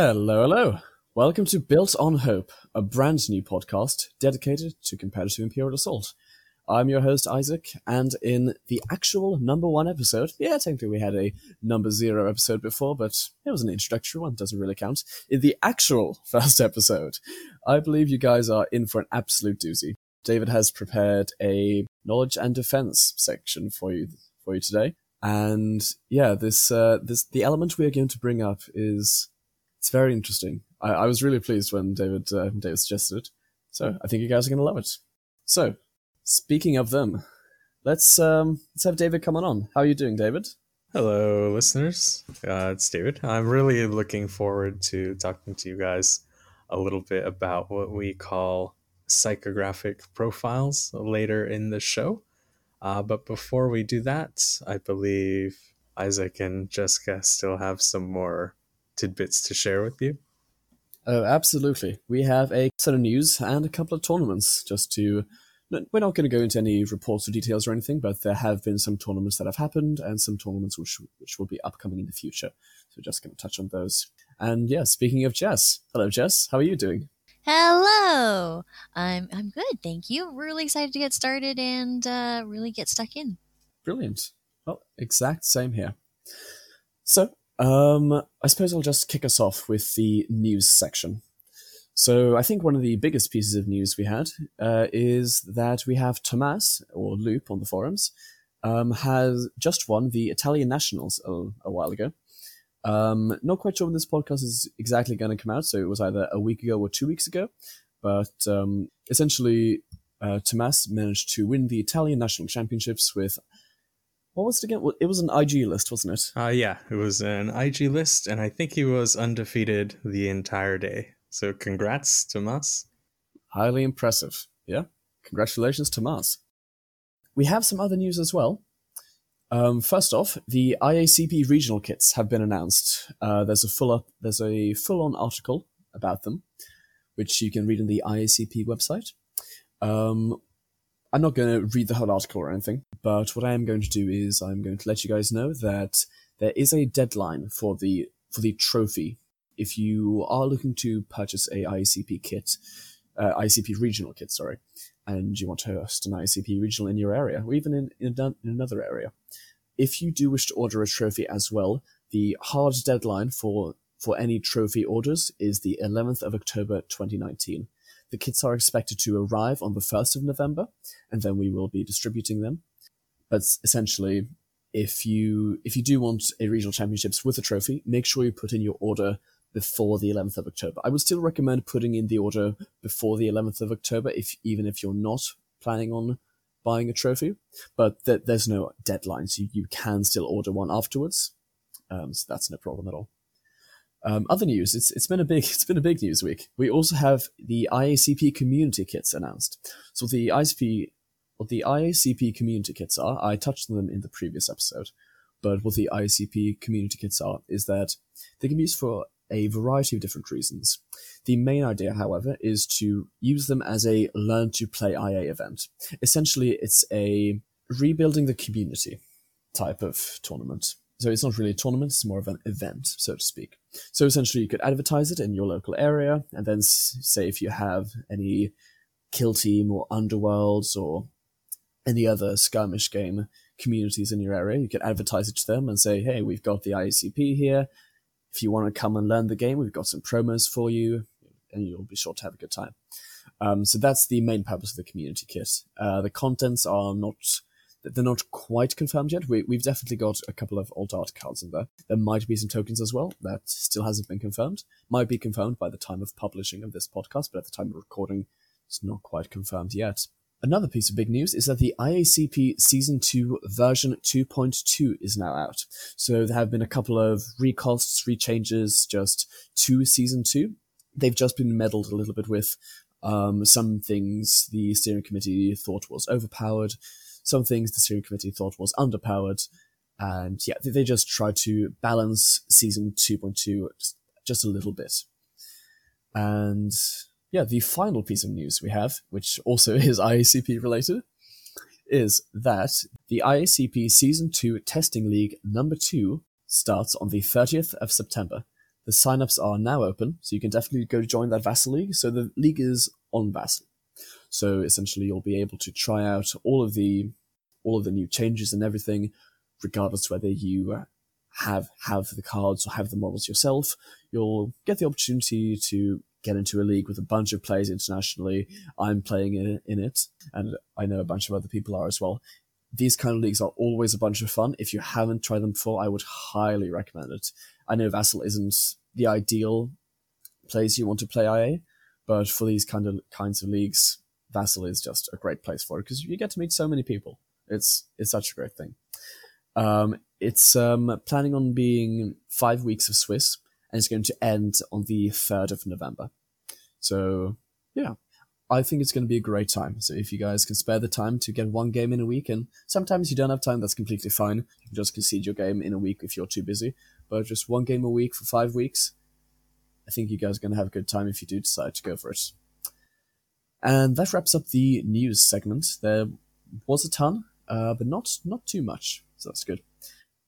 Hello, hello. Welcome to Built on Hope, a brand new podcast dedicated to competitive Imperial Assault. I'm your host, Isaac, and in the actual number one episode, yeah, technically we had a number zero episode before, but it was an introductory one, doesn't really count. In the actual first episode, I believe you guys are in for an absolute doozy. David has prepared a knowledge and defense section for you for you today. And yeah, this uh, this the element we are going to bring up is it's very interesting. I, I was really pleased when David uh, David suggested it. So I think you guys are going to love it. So speaking of them, let's um, let's have David come on. on. How are you doing, David? Hello, listeners. Uh, it's David. I'm really looking forward to talking to you guys a little bit about what we call psychographic profiles later in the show. Uh, but before we do that, I believe Isaac and Jessica still have some more tidbits to share with you. Oh, absolutely. We have a set of news and a couple of tournaments just to. We're not going to go into any reports or details or anything, but there have been some tournaments that have happened and some tournaments which which will be upcoming in the future. So just going to touch on those. And yeah, speaking of Jess, hello Jess, how are you doing? Hello. I'm I'm good, thank you. Really excited to get started and uh, really get stuck in. Brilliant. Well, exact same here. So, um, I suppose I'll just kick us off with the news section. So, I think one of the biggest pieces of news we had uh, is that we have Tomas, or Loop on the forums, um, has just won the Italian Nationals a, a while ago. Um, not quite sure when this podcast is exactly going to come out, so it was either a week ago or two weeks ago. But um, essentially, uh, Tomas managed to win the Italian National Championships with what was it again? It was an IG list, wasn't it? Uh, yeah, it was an IG list, and I think he was undefeated the entire day. So congrats, Tomas. Highly impressive. Yeah, congratulations, Tomas. We have some other news as well. Um, first off, the IACP regional kits have been announced. Uh, there's a full up, there's a full-on article about them, which you can read on the IACP website. Um, I'm not going to read the whole article or anything, but what I am going to do is I'm going to let you guys know that there is a deadline for the for the trophy. If you are looking to purchase a IACP kit, uh, IACP regional kit, sorry, and you want to host an ICP regional in your area, or even in, in, in another area, if you do wish to order a trophy as well, the hard deadline for for any trophy orders is the 11th of October 2019. The kits are expected to arrive on the 1st of November, and then we will be distributing them. But essentially, if you if you do want a regional championships with a trophy, make sure you put in your order before the 11th of October. I would still recommend putting in the order before the 11th of October, if even if you're not planning on buying a trophy, but th- there's no deadline, so you, you can still order one afterwards. Um, so that's no problem at all. Um, other news, it's it's been a big it's been a big news week. We also have the IACP community kits announced. So the IACP what the IACP community kits are, I touched on them in the previous episode, but what the IACP community kits are is that they can be used for a variety of different reasons. The main idea, however, is to use them as a learn to play IA event. Essentially, it's a rebuilding the community type of tournament. So it's not really a tournament, it's more of an event, so to speak. So essentially, you could advertise it in your local area, and then say if you have any kill team or underworlds or any other skirmish game communities in your area, you could advertise it to them and say, hey, we've got the IACP here. If you want to come and learn the game, we've got some promos for you, and you'll be sure to have a good time. Um, so that's the main purpose of the community kit. Uh, the contents are not they're not quite confirmed yet. We, we've definitely got a couple of alt art cards in there. There might be some tokens as well. That still hasn't been confirmed. Might be confirmed by the time of publishing of this podcast, but at the time of recording, it's not quite confirmed yet. Another piece of big news is that the IACP Season 2 version 2.2 is now out. So there have been a couple of recasts, rechanges just to Season 2. They've just been meddled a little bit with. Um, some things the steering committee thought was overpowered, some things the steering committee thought was underpowered, and yeah, they just tried to balance Season 2.2 just, a little bit. And yeah, the final piece of news we have, which also is IACP related, is that the IACP Season 2 Testing League number 2 starts on the 30th of September. the signups are now open, so you can definitely go join that Vassal League. So the league is on Vassal. So essentially, you'll be able to try out all of the all of the new changes and everything, regardless whether you uh, have have the cards or have the models yourself. You'll get the opportunity to get into a league with a bunch of players internationally. I'm playing in, in it, and I know a bunch of other people are as well. These kind of leagues are always a bunch of fun. If you haven't tried them before, I would highly recommend it. I know Vassal isn't the ideal place you want to play IA, but for these kind of kinds of leagues, Vassal is just a great place for it because you get to meet so many people. It's it's such a great thing. Um, it's um, planning on being five weeks of Swiss, and it's going to end on the third of November. So yeah, I think it's going to be a great time. So if you guys can spare the time to get one game in a week, and sometimes you don't have time, that's completely fine. You can just concede your game in a week if you're too busy. But just one game a week for five weeks, I think you guys are going to have a good time if you do decide to go for it. And that wraps up the news segment. There was a ton, uh, but not not too much, so that's good.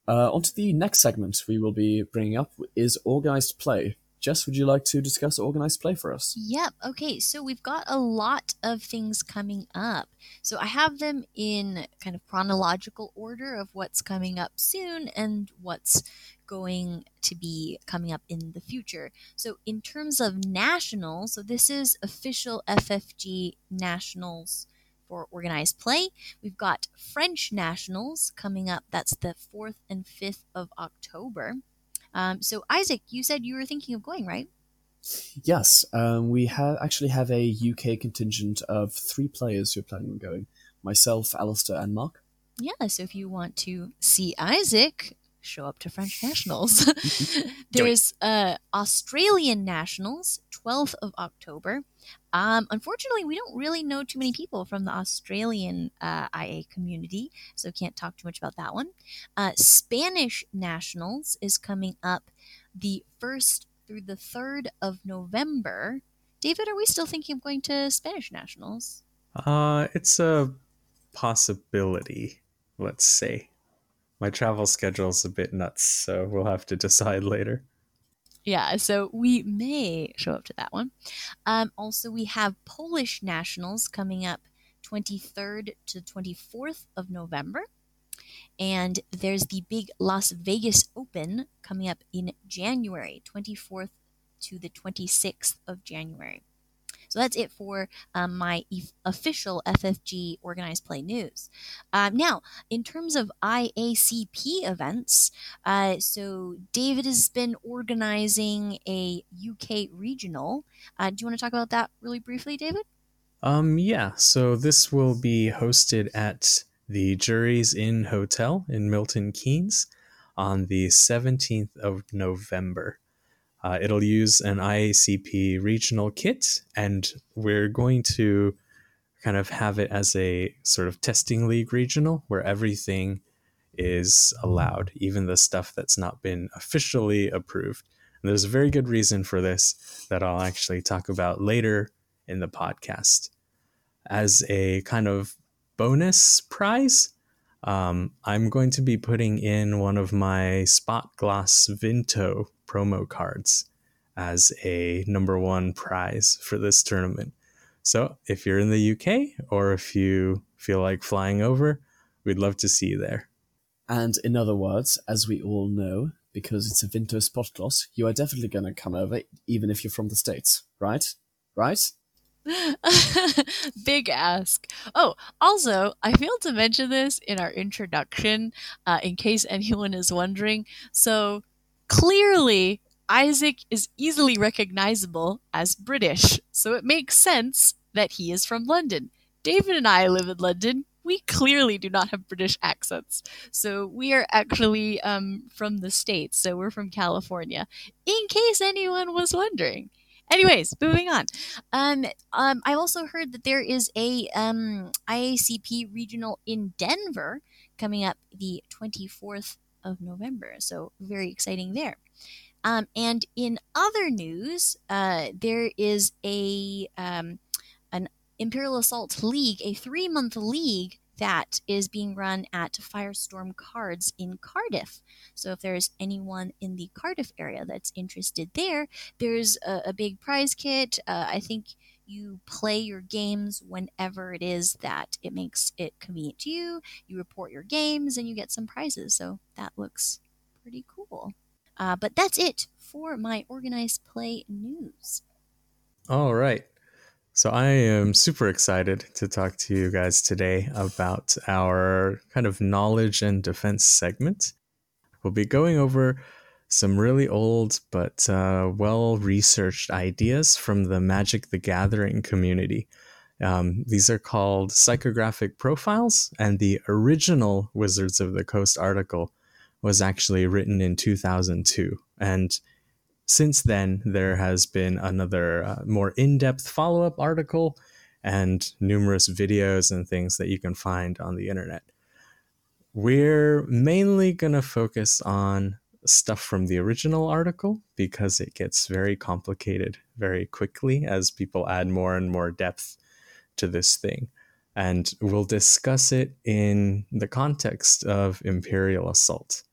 Uh, on to the next segment we will be bringing up is organized play. Jess, would you like to discuss organized play for us? Yep. Okay. So we've got a lot of things coming up. So I have them in kind of chronological order of what's coming up soon and what's going to be coming up in the future. So in terms of nationals, so this is official FFG nationals for organized play. We've got French nationals coming up. That's the 4th and 5th of October. Um, so Isaac, you said you were thinking of going, right? Yes, um, we have actually have a UK contingent of three players who are planning on going. Myself, Alistair, and Mark. Yeah, so if you want to see Isaac, show up to French nationals. There's uh, Australian nationals, 12th of October. Um, unfortunately, we don't really know too many people from the Australian uh, IA community, so can't talk too much about that one. Uh, Spanish nationals is coming up the 1st through the 3rd of November. David, are we still thinking of going to Spanish nationals? Uh, it's a possibility, let's say my travel schedule is a bit nuts, so we'll have to decide later. Yeah, so we may show up to that one. Um, also, we have Polish nationals coming up 23rd to 24th of November. And there's the big Las Vegas Open coming up in January, 24th to the 26th of January. So that's it for um, my e- official FFG organized play news. Um, now, in terms of IACP events, uh, so David has been organizing a UK regional. Uh, do you want to talk about that really briefly, David? Um, yeah. So this will be hosted at the Jurys Inn Hotel in Milton Keynes on the 17th of November. Uh, it'll use an IACP regional kit, and we're going to kind of have it as a sort of testing league regional where everything is allowed, even the stuff that's not been officially approved. And there's a very good reason for this that I'll actually talk about later in the podcast. As a kind of bonus prize, um, I'm going to be putting in one of my Spot Gloss Vinto promo cards as a number one prize for this tournament. So if you're in the UK or if you feel like flying over, we'd love to see you there. And in other words, as we all know, because it's a Vinto spot gloss, you are definitely going to come over, even if you're from the States, right? Right? Big ask. Oh, also, I failed to mention this in our introduction, uh, in case anyone is wondering. So, clearly, Isaac is easily recognizable as British, so it makes sense that he is from London. David and I live in London. We clearly do not have British accents. So we are actually um, from the States, so we're from California, in case anyone was wondering. Anyways, moving on. Um, um, I also heard that there is a um, IACP regional in Denver coming up the 24th of November. So very exciting there. Um, and in other news, uh, there is a um, an Imperial Assault League, a three month league that is being run at Firestorm Cards in Cardiff. So if there's anyone in the Cardiff area that's interested there, there's a, a big prize kit. Uh, I think you play your games whenever it is that it makes it convenient to you. You report your games and you get some prizes. So that looks pretty cool. Uh, but that's it for my organized play news. All right. So I am super excited to talk to you guys today about our kind of knowledge and defense segment. We'll be going over some really old but uh, well researched ideas from the Magic the Gathering community. Um, these are called psychographic profiles, and the original Wizards of the Coast article was actually written in 2002. And since then, there has been another uh, more in depth follow up article and numerous videos and things that you can find on the internet. We're mainly going to focus on stuff from the original article because it gets very complicated very quickly as people add more and more depth to this thing. And we'll discuss it in the context of Imperial Assault.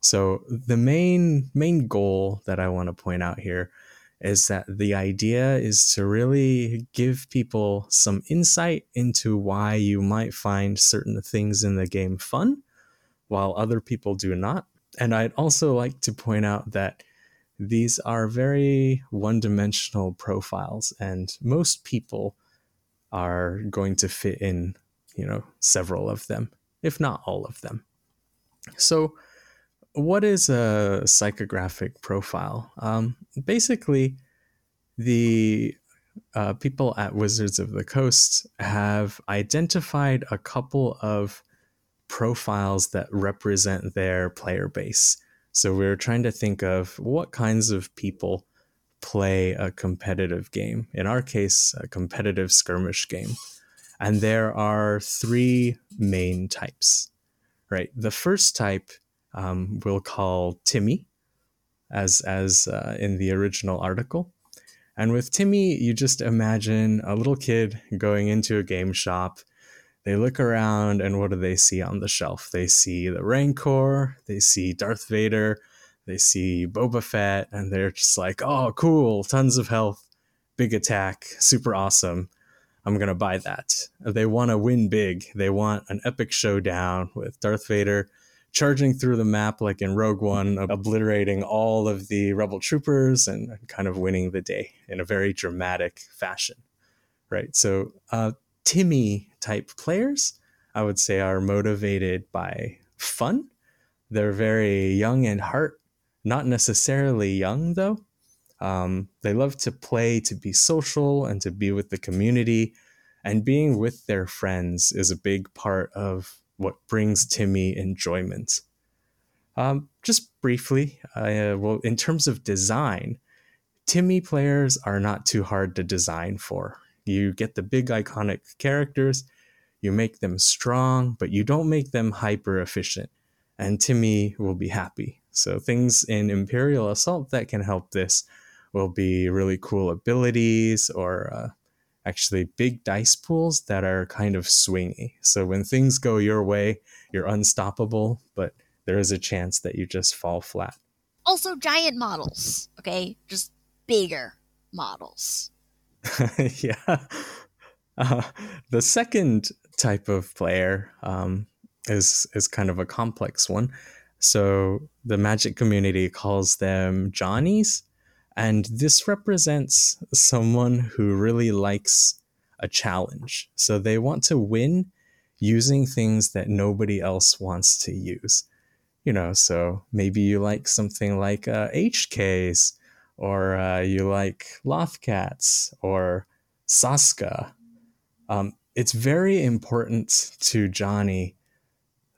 So the main main goal that I want to point out here is that the idea is to really give people some insight into why you might find certain things in the game fun while other people do not and I'd also like to point out that these are very one dimensional profiles, and most people are going to fit in, you know, several of them, if not all of them. So, what is a psychographic profile? Um, basically, the uh, people at Wizards of the Coast have identified a couple of profiles that represent their player base. So we're trying to think of what kinds of people play a competitive game. In our case, a competitive skirmish game. And there are three main types, right? The first type um, we'll call Timmy, as as uh, in the original article. And with Timmy, you just imagine a little kid going into a game shop they look around and what do they see on the shelf? They see the Rancor, they see Darth Vader, they see Boba Fett, and they're just like, oh, cool, tons of health, big attack, super awesome. I'm going to buy that. They want to win big. They want an epic showdown with Darth Vader charging through the map like in Rogue One, obliterating all of the rebel troopers and kind of winning the day in a very dramatic fashion. Right. So, uh, Timmy type players, I would say, are motivated by fun. They're very young in heart, not necessarily young though. Um, they love to play, to be social, and to be with the community. And being with their friends is a big part of what brings Timmy enjoyment. Um, just briefly, uh, well, in terms of design, Timmy players are not too hard to design for. You get the big iconic characters, you make them strong, but you don't make them hyper efficient. And Timmy will be happy. So, things in Imperial Assault that can help this will be really cool abilities or uh, actually big dice pools that are kind of swingy. So, when things go your way, you're unstoppable, but there is a chance that you just fall flat. Also, giant models, okay? Just bigger models. yeah. Uh, the second type of player um, is is kind of a complex one. So the Magic community calls them Johnnies, and this represents someone who really likes a challenge. So they want to win using things that nobody else wants to use. You know, so maybe you like something like uh, HKs or uh, you like Lothcats or Saska. Um, it's very important to Johnny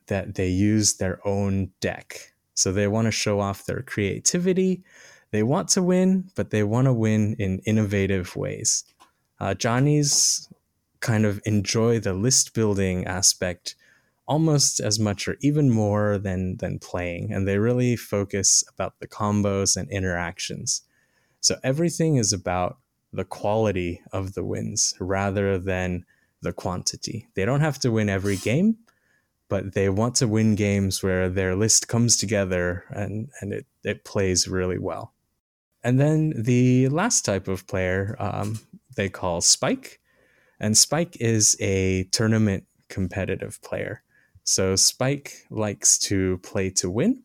that they use their own deck. So they want to show off their creativity. They want to win, but they want to win in innovative ways. Uh, Johnny's kind of enjoy the list building aspect almost as much or even more than than playing and they really focus about the combos and interactions so everything is about the quality of the wins rather than the quantity. They don't have to win every game, but they want to win games where their list comes together and, and it, it plays really well. And then the last type of player um, they call Spike. And Spike is a tournament competitive player. So Spike likes to play to win.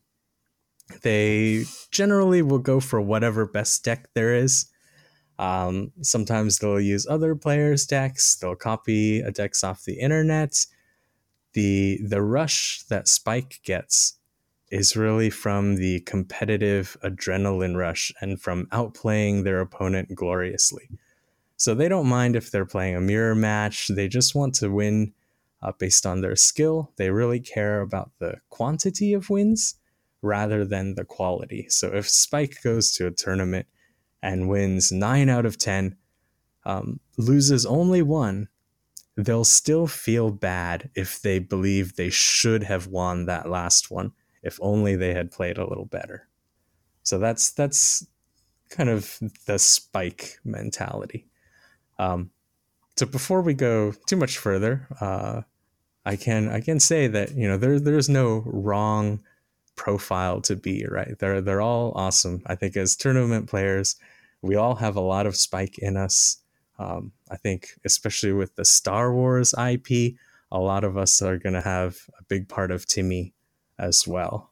They generally will go for whatever best deck there is. Um, sometimes they'll use other players' decks. They'll copy a decks off the internet. The the rush that Spike gets is really from the competitive adrenaline rush and from outplaying their opponent gloriously. So they don't mind if they're playing a mirror match. They just want to win uh, based on their skill. They really care about the quantity of wins rather than the quality. So if Spike goes to a tournament and wins nine out of 10, um, loses only one, they'll still feel bad if they believe they should have won that last one if only they had played a little better. So that's that's kind of the spike mentality. Um, so before we go too much further, uh, I can I can say that you know there there's no wrong profile to be right. They're they're all awesome. I think as tournament players, we all have a lot of spike in us. Um, I think especially with the Star Wars IP, a lot of us are going to have a big part of Timmy as well.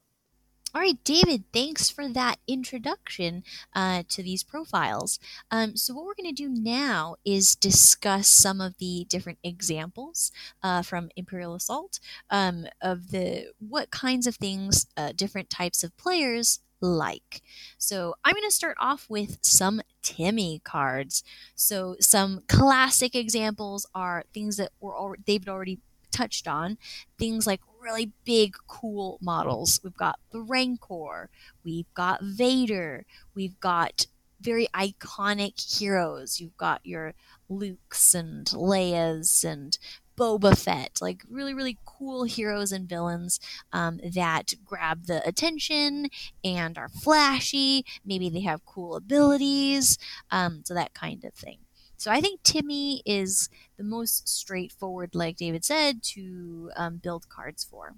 All right, David, thanks for that introduction uh, to these profiles. Um, so, what we're going to do now is discuss some of the different examples uh, from Imperial Assault um, of the what kinds of things uh, different types of players like. So, I'm going to start off with some Timmy cards. So, some classic examples are things that were already, David already touched on, things like really big, cool models. We've got the Rancor, we've got Vader, we've got very iconic heroes. You've got your Luke's and Leia's and Boba Fett, like really, really cool heroes and villains um, that grab the attention and are flashy. Maybe they have cool abilities, um, so that kind of thing. So I think Timmy is the most straightforward, like David said, to um, build cards for.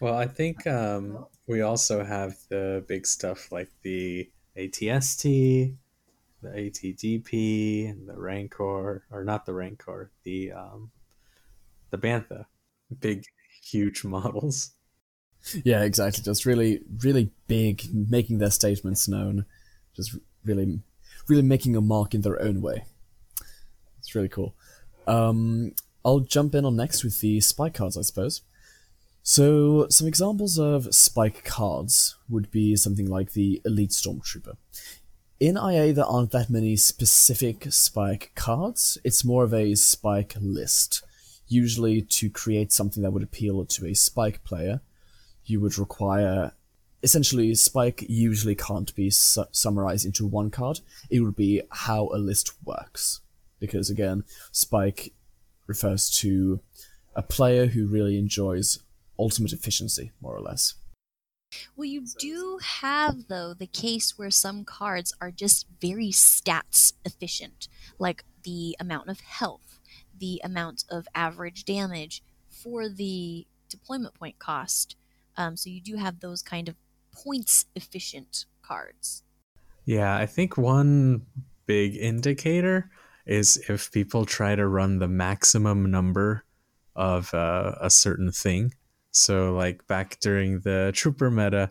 Well, I think um, we also have the big stuff like the ATST, the ATDP, and the Rancor, or not the Rancor, the um, the Bantha, big, huge models. Yeah, exactly. Just really, really big, making their statements known. Just really, really making a mark in their own way. Really cool. Um, I'll jump in on next with the spike cards, I suppose. So, some examples of spike cards would be something like the Elite Stormtrooper. In IA, there aren't that many specific spike cards, it's more of a spike list. Usually, to create something that would appeal to a spike player, you would require. Essentially, spike usually can't be su- summarized into one card, it would be how a list works because again, Spike refers to a player who really enjoys ultimate efficiency, more or less. Well, you do have, though, the case where some cards are just very stats efficient, like the amount of health, the amount of average damage for the deployment point cost. Um, so you do have those kind of points efficient cards. Yeah, I think one big indicator is if people try to run the maximum number of uh, a certain thing. So, like back during the trooper meta,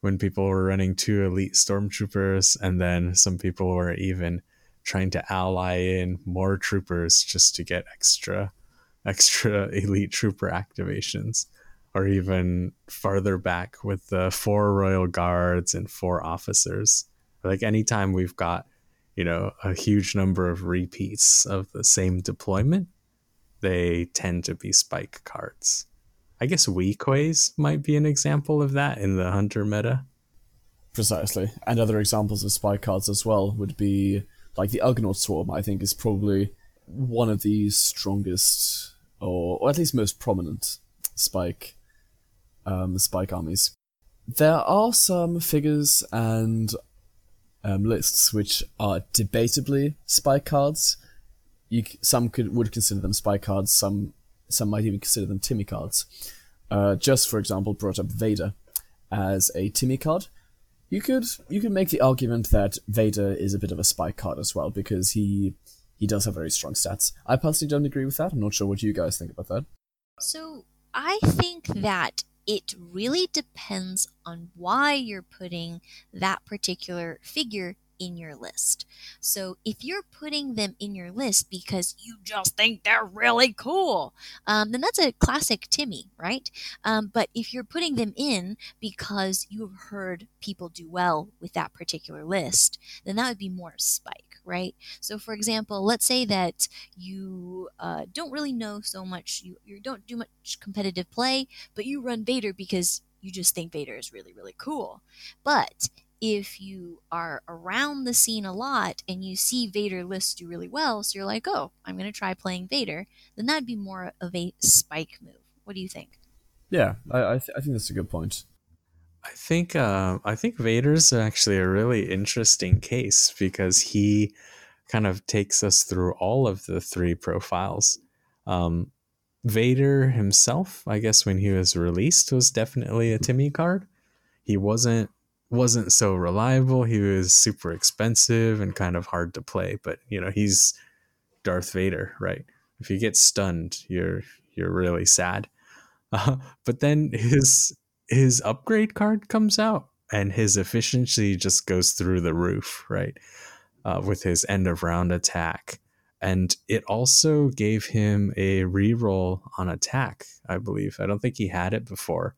when people were running two elite stormtroopers, and then some people were even trying to ally in more troopers just to get extra, extra elite trooper activations, or even farther back with the four royal guards and four officers. Like anytime we've got you know a huge number of repeats of the same deployment, they tend to be spike cards. I guess Weequays might be an example of that in the hunter meta. Precisely, and other examples of spike cards as well would be like the Ugnaught Swarm. I think is probably one of the strongest, or, or at least most prominent spike um, spike armies. There are some figures and um, lists which are debatably spike cards. you some could would consider them spike cards. Some some might even consider them Timmy cards. Uh, just for example, brought up Vader as a Timmy card. You could you could make the argument that Vader is a bit of a spike card as well because he he does have very strong stats. I personally don't agree with that. I'm not sure what you guys think about that. So I think that it really depends on why you're putting that particular figure in your list. So if you're putting them in your list because you just think they're really cool, um, then that's a classic Timmy, right? Um, but if you're putting them in because you've heard people do well with that particular list, then that would be more Spike, right? So for example, let's say that you uh, don't really know so much, you, you don't do much competitive play, but you run Vader because you just think Vader is really, really cool. But if you are around the scene a lot and you see Vader lists do really well, so you're like, oh, I'm going to try playing Vader, then that'd be more of a spike move. What do you think? Yeah, I I, th- I think that's a good point. I think uh, I think Vader's actually a really interesting case because he kind of takes us through all of the three profiles. Um, Vader himself, I guess, when he was released, was definitely a Timmy card. He wasn't wasn't so reliable. He was super expensive and kind of hard to play. But you know, he's Darth Vader, right? If you get stunned, you're you're really sad. Uh, but then his his upgrade card comes out, and his efficiency just goes through the roof, right? Uh, with his end of round attack. And it also gave him a reroll on attack, I believe. I don't think he had it before.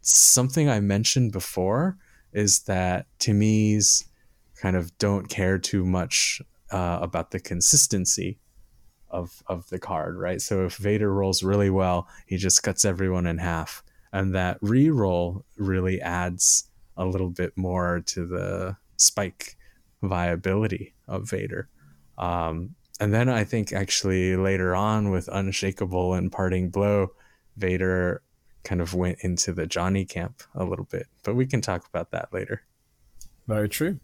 Something I mentioned before is that Timmy's kind of don't care too much uh, about the consistency of of the card, right? So if Vader rolls really well, he just cuts everyone in half, and that re-roll really adds a little bit more to the spike viability of Vader. Um, and then I think actually later on with Unshakable and Parting Blow, Vader kind of went into the Johnny camp a little bit, but we can talk about that later. Very true.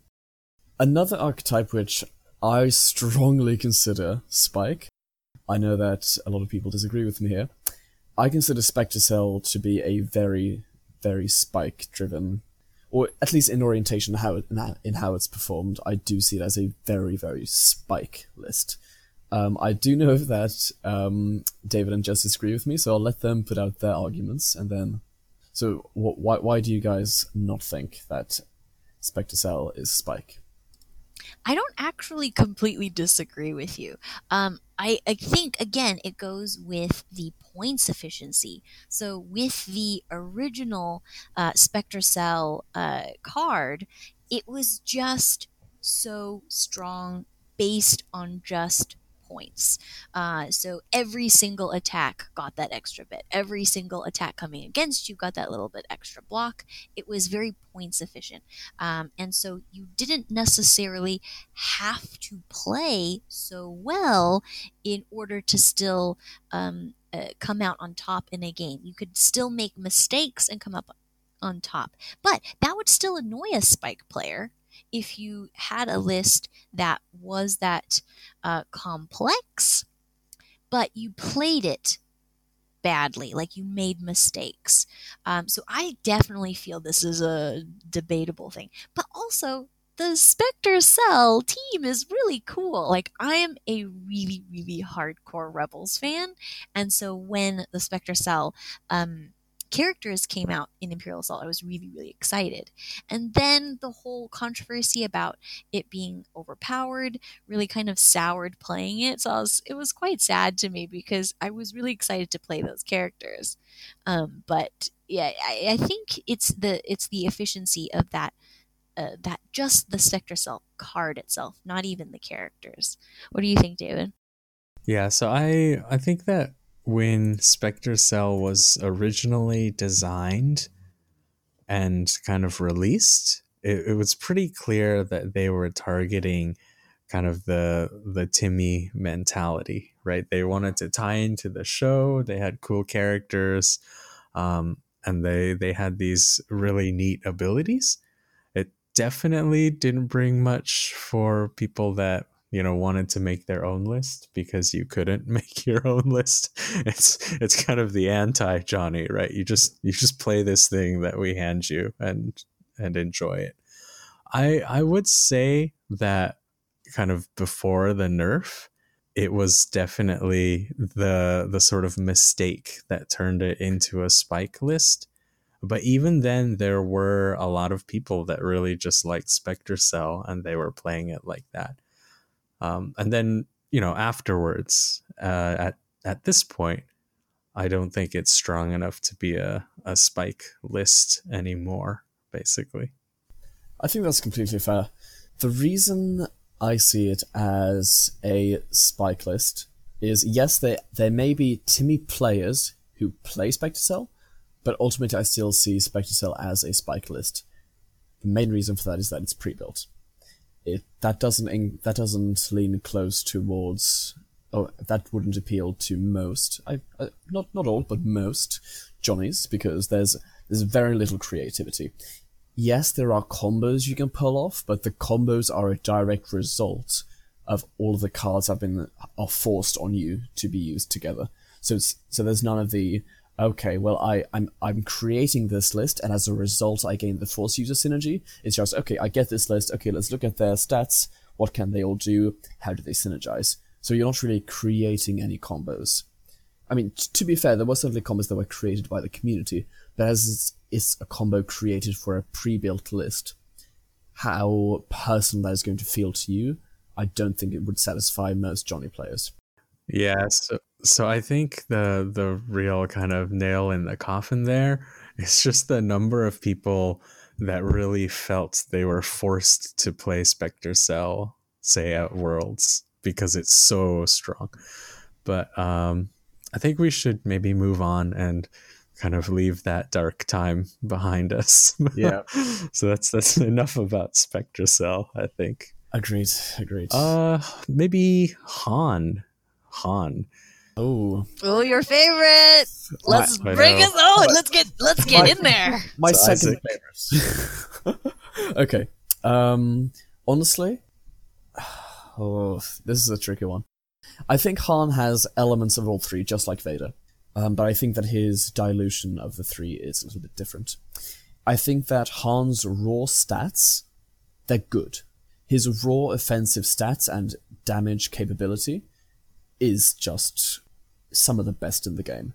Another archetype which I strongly consider Spike. I know that a lot of people disagree with me here. I consider Spectre Cell to be a very, very Spike driven, or at least in orientation how it, in how it's performed. I do see it as a very, very Spike list. Um, I do know that um, David and Jess disagree with me, so I'll let them put out their arguments, and then. So, wh- why why do you guys not think that Spectre Cell is Spike? I don't actually completely disagree with you. Um, I, I think, again, it goes with the points efficiency. So, with the original uh, Spectre Cell uh, card, it was just so strong based on just points. Uh, so every single attack got that extra bit. Every single attack coming against you got that little bit extra block. It was very points efficient. Um, and so you didn't necessarily have to play so well in order to still um, uh, come out on top in a game. You could still make mistakes and come up on top. But that would still annoy a spike player if you had a list that was that uh, complex, but you played it badly, like you made mistakes. Um, so I definitely feel this is a debatable thing. But also, the Spectre Cell team is really cool. Like, I am a really, really hardcore Rebels fan. And so when the Spectre Cell um, characters came out in Imperial Assault, I was really, really excited. And then the whole controversy about it being overpowered really kind of soured playing it. So was, it was quite sad to me because I was really excited to play those characters. Um, but yeah, I, I, think it's the it's the efficiency of that. Uh, that just the Spectre Cell card itself, not even the characters. What do you think, David? Yeah, so I I think that when Spectre Cell was originally designed and kind of released, it, it, was pretty clear that they were targeting kind of the the Timmy mentality, right? They wanted to tie into the show. They had cool characters, um, and they they had these really neat abilities. It definitely didn't bring much for people that you know wanted to make their own list because you couldn't make your own list. It's it's kind of the anti johnny right? You just you just play this thing that we hand you and and enjoy it. I i would say that kind of before the nerf it was definitely the the sort of mistake that turned it into a spike list. But even then there were a lot of people that really just liked spectre cell and they were playing it like that um, and then you know afterwards uh, at at this point i don't think it's strong enough to be a, a spike list anymore basically I think that's completely fair. The reason I see it as a spike list is yes, there there may be Timmy players who play Spectre Cell, but ultimately I still see Spectre Cell as a spike list. The main reason for that is that it's pre-built. It that doesn't that doesn't lean close towards. Oh, that wouldn't appeal to most. I, I not not all, but most Johnnies because there's there's very little creativity yes, there are combos you can pull off, but the combos are a direct result of all of the cards have been are forced on you to be used together. So so there's none of the okay, well I I'm I'm creating this list and as a result I gain the force user synergy. It's just okay, I get this list. Okay, let's look at their stats. What can they all do? How do they synergize? So you're not really creating any combos. I mean, t- to be fair, there were certainly combos that were created by the community, but as it's, it's a combo created for a pre-built list, how personal that is going to feel to you, I don't think it would satisfy most Johnny players. Yeah, so so I think the the real kind of nail in the coffin there is just the number of people that really felt they were forced to play Spectre Cell, say at Worlds, because it's so strong. But um, I think we should maybe move on and kind of leave that dark time behind us. Yeah. so that's that's enough about Spectre Cell, I think. Agreed. Agreed. Uh, maybe Han. Han. Oh, Oh, your favorite. Let's I bring know. us. Oh, let's get let's get in there. my So second favorite. okay. Um, honestly, oh, this is a tricky one. I think Han has elements of all three, just like Vader. Um, but I think that his dilution of the three is a little bit different. I think that Han's raw stats, they're good. His raw offensive stats and damage capability is just some of the best in the game.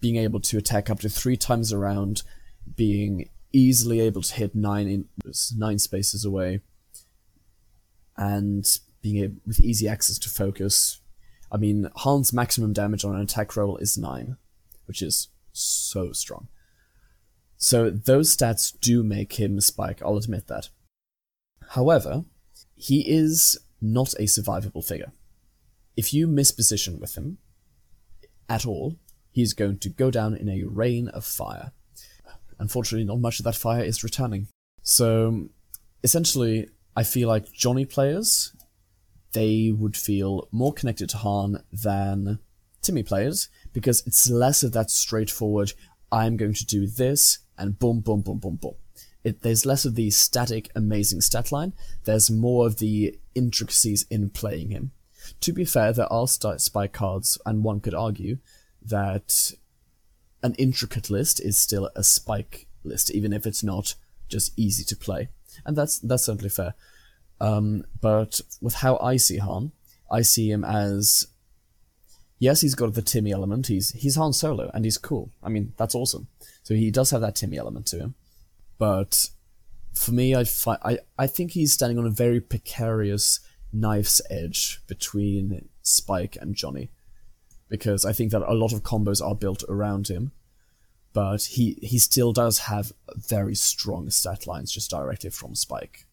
Being able to attack up to three times around, being easily able to hit nine in, nine spaces away, and being able, with easy access to focus. I mean, Han's maximum damage on an attack roll is nine, which is so strong. So those stats do make him spike, I'll admit that. However, he is not a survivable figure. If you misposition with him at all, he's going to go down in a rain of fire. Unfortunately, not much of that fire is returning. So, essentially, I feel like Johnny players, they would feel more connected to Han than Timmy players because it's less of that straightforward, I'm going to do this, and boom, boom, boom, boom, boom. It, there's less of the static, amazing stat line. There's more of the intricacies in playing him. To be fair, there are spike cards, and one could argue that an intricate list is still a spike list, even if it's not just easy to play, and that's that's certainly fair. Um, but with how I see Han, I see him as yes, he's got the Timmy element. He's he's Han Solo, and he's cool. I mean, that's awesome. So he does have that Timmy element to him, but for me, I fi- I I think he's standing on a very precarious knife's edge between Spike and Johnny, because I think that a lot of combos are built around him, but he he still does have very strong stat lines just directly from Spike.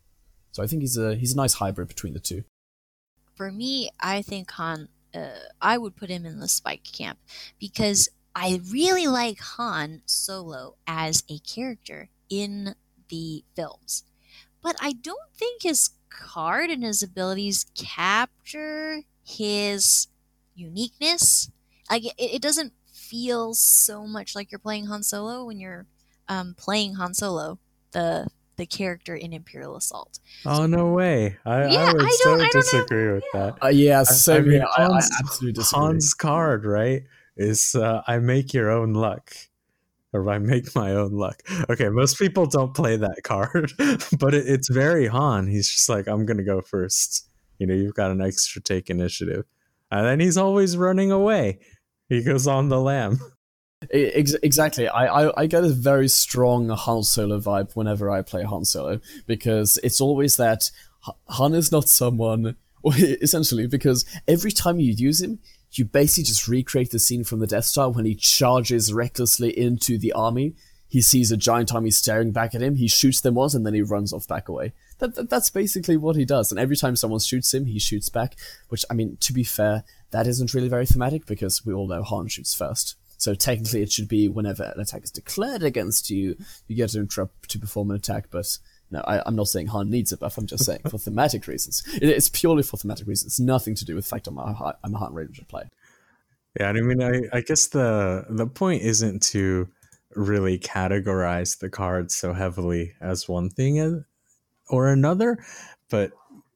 So I think he's a he's a nice hybrid between the two. For me, I think Han, uh, I would put him in the Spike camp because I really like Han Solo as a character in the films. But I don't think his card and his abilities capture his uniqueness. Like it, it doesn't feel so much like you're playing Han Solo when you're um, playing Han Solo, the the character in Imperial Assault. Oh no way! I, Yeah, I would I don't- so I don't know. disagree with that. Uh, yeah, I- so I mean, I, I Hans- absolutely disagree. Han's card, right, is uh, I make your own luck. Or I make my own luck. Okay, most people don't play that card, but it, it's very Han. He's just like, I'm gonna go first. You know, you've got an extra take initiative, and then he's always running away. He goes on the lam. Exactly. I, I, I get a very strong Han Solo vibe whenever I play Han Solo because it's always that Han is not someone, essentially, because every time you use him, you basically just recreate the scene from the Death Star when he charges recklessly into the army. He sees a giant army staring back at him. He shoots them once and then he runs off back away. That, that, that's basically what he does. And every time someone shoots him, he shoots back. Which, I mean, to be fair, that isn't really very thematic because we all know Han shoots first. So technically, it should be whenever an attack is declared against you, you get to interrupt to perform an attack. But no, I, I'm not saying Han needs a buff. I'm just saying for thematic reasons. It, it's purely for thematic reasons. It's nothing to do with fact I'm a, I'm a Han Ranger player. Yeah, I mean, I, I guess the the point isn't to really categorize the cards so heavily as one thing or another, but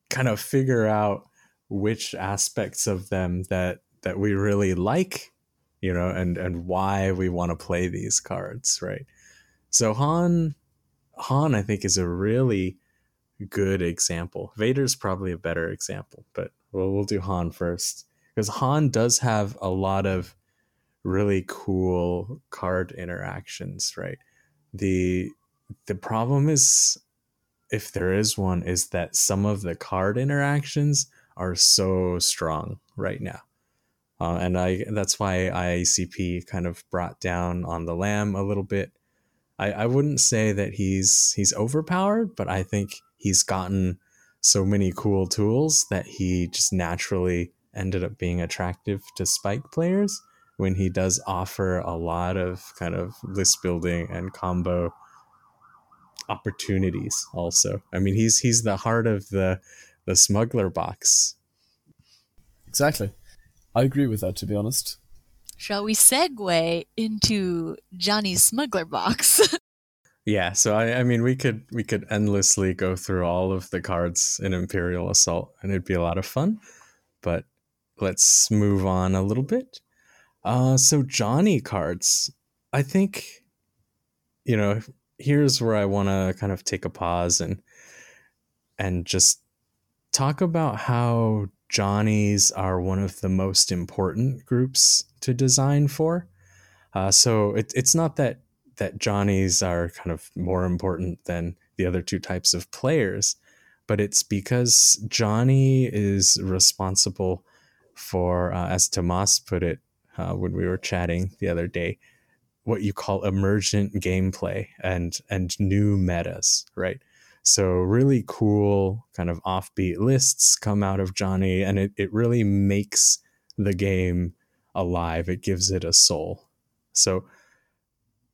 kind of figure out which aspects of them that that we really like, you know, and and why we want to play these cards, right? So Han, Han, I think is a really good example. Vader's probably a better example, but we'll we'll do Han first because Han does have a lot of really cool card interactions, right? The the problem is if there is one is that some of the card interactions are so strong right now. Uh, and I that's why IACP kind of brought down on the lam a little bit. I, I wouldn't say that he's he's overpowered, but I think he's gotten so many cool tools that he just naturally ended up being attractive to spike players when he does offer a lot of kind of list building and combo opportunities also i mean he's he's the heart of the the smuggler box Exactly. I agree with that, to be honest. Shall we segue into Johnny's smuggler box? yeah so I, I mean we could we could endlessly go through all of the cards in imperial assault and it'd be a lot of fun but let's move on a little bit uh so johnny cards i think you know here's where i want to kind of take a pause and and just talk about how johnnies are one of the most important groups to design for. Uh, so it, it's not that that johnnies are kind of more important than the other two types of players but it's because johnny is responsible for uh, as tomas put it uh, when we were chatting the other day what you call emergent gameplay and and new metas right so really cool kind of offbeat lists come out of johnny and it, it really makes the game alive. It gives it a soul. So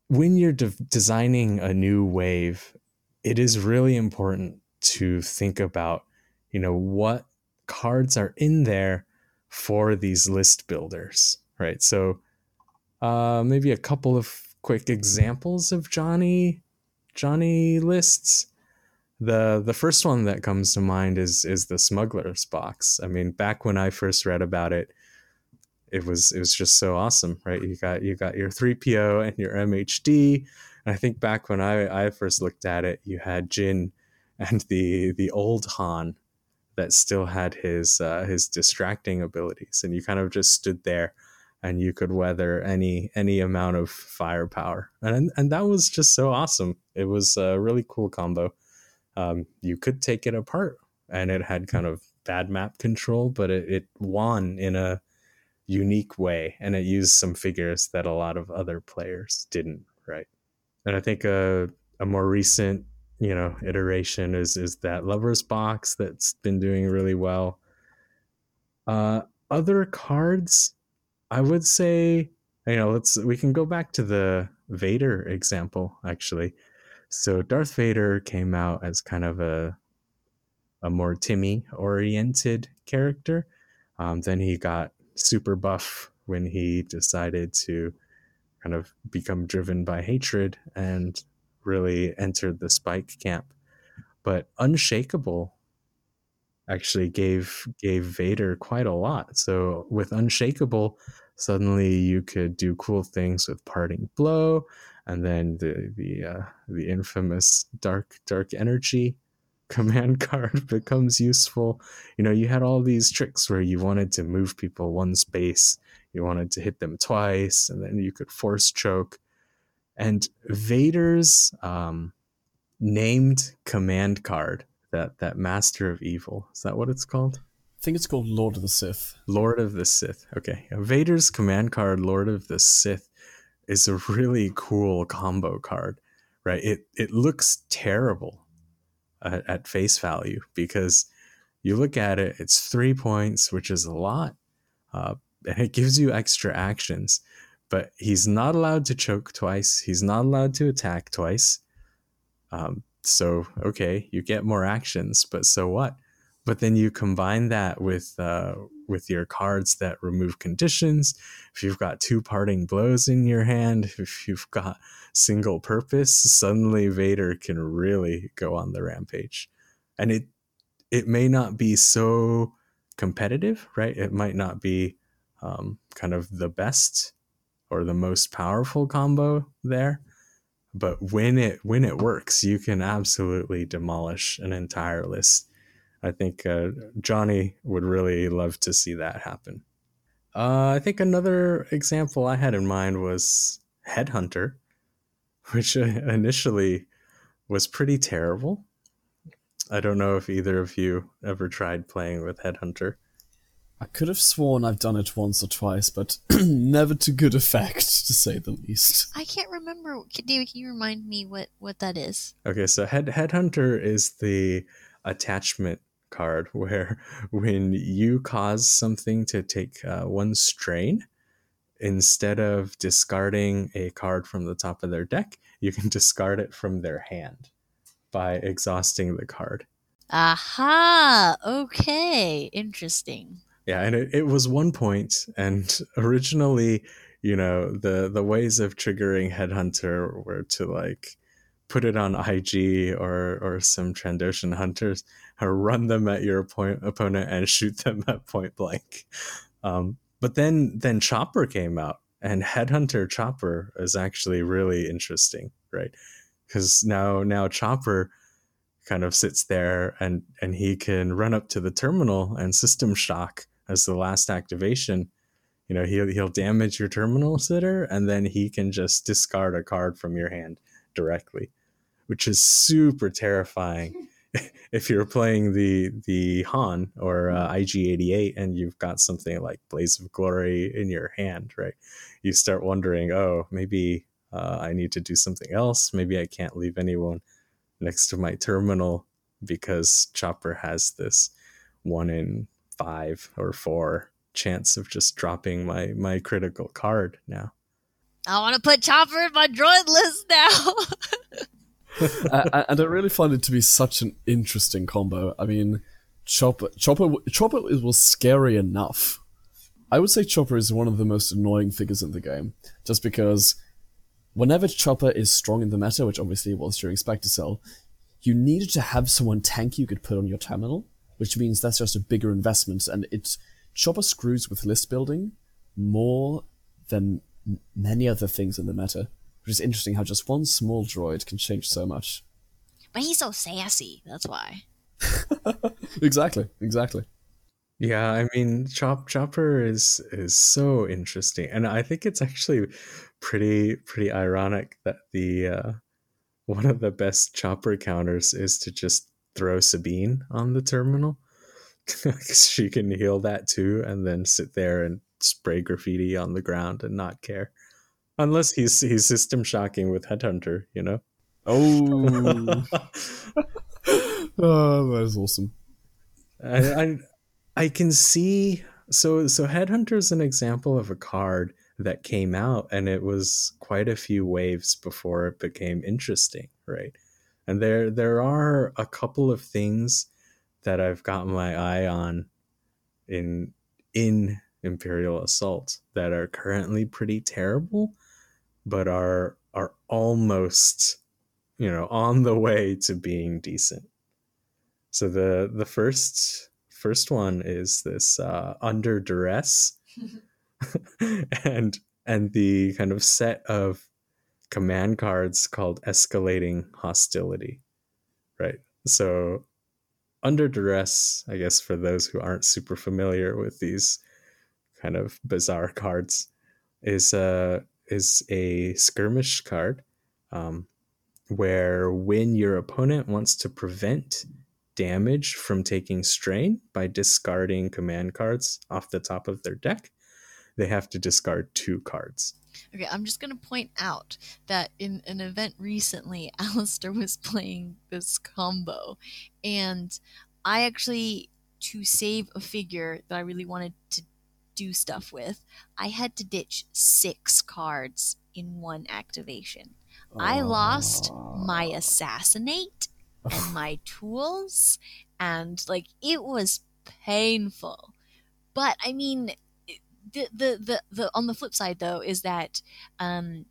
when you're de- designing a new wave it is really important to think about you know what cards are in there for these list builders right? So uh maybe a couple of quick examples of johnny johnny lists the the first one that comes to mind is is the smuggler's box. I mean back when i first read about it it was it was just so awesome right? You got you got your 3po and your mhd and i think back when i i first looked at it you had Jyn and the the old han that still had his uh, his distracting abilities. And you kind of just stood there and you could weather any any amount of firepower. And and that was just so awesome. It was a really cool combo um, you could take it apart. And it had kind of bad map control but it, it won in a unique way. And it used some figures that a lot of other players didn't right? And i think a, a more recent you know iteration is is that lovers box that's been doing really well. Uh other cards i would say you know let's we can go back to the vader example actually so darth vader came out as kind of a a more timmy oriented character um, then he got super buff when he decided to kind of become driven by hatred and really entered the spike camp. But Unshakable actually gave gave Vader quite a lot. So with Unshakable, suddenly you could do cool things with Parting Blow, and then the the uh, the infamous Dark Dark Energy command card becomes useful. You know, you had all these tricks where you wanted to move people one space, you wanted to hit them twice, and then you could force choke. And Vader's um, named command card, that that Master of Evil, is that what it's called? I think it's called Lord of the Sith. Lord of the Sith. Okay, Vader's command card, Lord of the Sith, is a really cool combo card, right? It it looks terrible at, face value because you look at it, it's three points, which is a lot, uh, and it gives you extra actions. But he's not allowed to choke twice. He's not allowed to attack twice. Um, so okay, you get more actions, but so what? But then you combine that with uh, with your cards that remove conditions. If you've got two parting blows in your hand, if you've got single purpose, suddenly Vader can really go on the rampage. And it it may not be so competitive, right? It might not be um, kind of the best or the most powerful combo there, but when it when it works, you can absolutely demolish an entire list I think uh, Johnny would really love to see that happen. Uh, I think another example I had in mind was Headhunter, which uh, initially was pretty terrible. I don't know if either of you ever tried playing with Headhunter. I could have sworn I've done it once or twice, but never to good effect, to say the least. I can't remember. David, can you remind me what what that is? Okay, so Head Headhunter is the attachment card where when you cause something to take uh, one strain, instead of discarding a card from the top of their deck, you can discard it from their hand by exhausting the card. Aha! Okay, interesting. Yeah, and it, it was one point, and originally, you know, the the ways of triggering Headhunter were to like put it on IG or or some Trandoshan hunters, run them at your point, opponent and shoot them at point blank. Um, but then then Chopper came out, and Headhunter Chopper is actually really interesting, right? Because now now Chopper kind of sits there and and he can run up to the terminal and system shock as the last activation you know he'll he'll damage your terminal sitter and then he can just discard a card from your hand directly, which is super terrifying. if you're playing the the Han or uh, IG88 and you've got something like Blaze of Glory in your hand, right? You start wondering, oh, maybe uh, I need to do something else. Maybe I can't leave anyone next to my terminal because Chopper has this one in five or four chance of just dropping my my critical card now. I want to put Chopper in my droid list now. uh, and I really find it to be such an interesting combo. I mean, Chopper, Chopper, Chopper was scary enough. I would say Chopper is one of the most annoying figures in the game, just because whenever Chopper is strong in the meta, which obviously it was during Spectre Cell, you needed to have someone tanky you could put on your terminal, which means that's just a bigger investment, and it Chopper screws with list building more than many other things in the meta, which is interesting how just one small droid can change so much. But he's so sassy, that's why. exactly, exactly. Yeah, I mean, Chop Chopper is is so interesting, and I think it's actually pretty pretty ironic that the uh, one of the best Chopper counters is to just throw Sabine on the terminal. she can heal that too, and then sit there and spray graffiti on the ground and not care. Unless he's he's system shocking with Headhunter, you know. Oh, oh that is awesome. I, I I can see so so Headhunter is an example of a card that came out and it was quite a few waves before it became interesting, right? And there there are a couple of things that I've got my eye on in in Imperial Assault that are currently pretty terrible, but are are almost you know, on the way to being decent. So the the first first one is this uh, under duress, and and the kind of set of command cards called escalating hostility, right? So under duress, I guess for those who aren't super familiar with these kind of bizarre cards, is a is a skirmish card um, where when your opponent wants to prevent damage from taking strain by discarding command cards off the top of their deck, they have to discard two cards. Okay, I'm just going to point out that in an event recently, Alistair was playing this combo, and I actually, to save a figure that I really wanted to do stuff with, I had to ditch six cards in one activation. I lost my assassinate and my tools, and like it was painful. But I mean, the the the, the on the flip side though is that um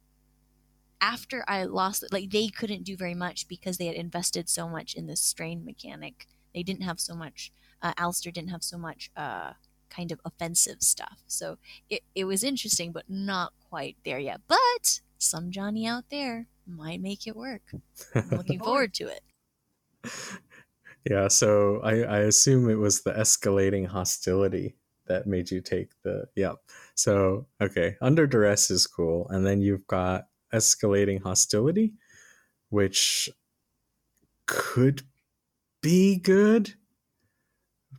after I lost like they couldn't do very much because they had invested so much in this strain mechanic. They didn't have so much. Uh, Alistair didn't have so much uh, kind of offensive stuff. So it, it was interesting, but not quite there yet. But some Johnny out there might make it work. I'm looking forward to it. Yeah, so I, I assume it was the escalating hostility that made you take the yep. So okay, under duress is cool, and then you've got escalating hostility, which could be good,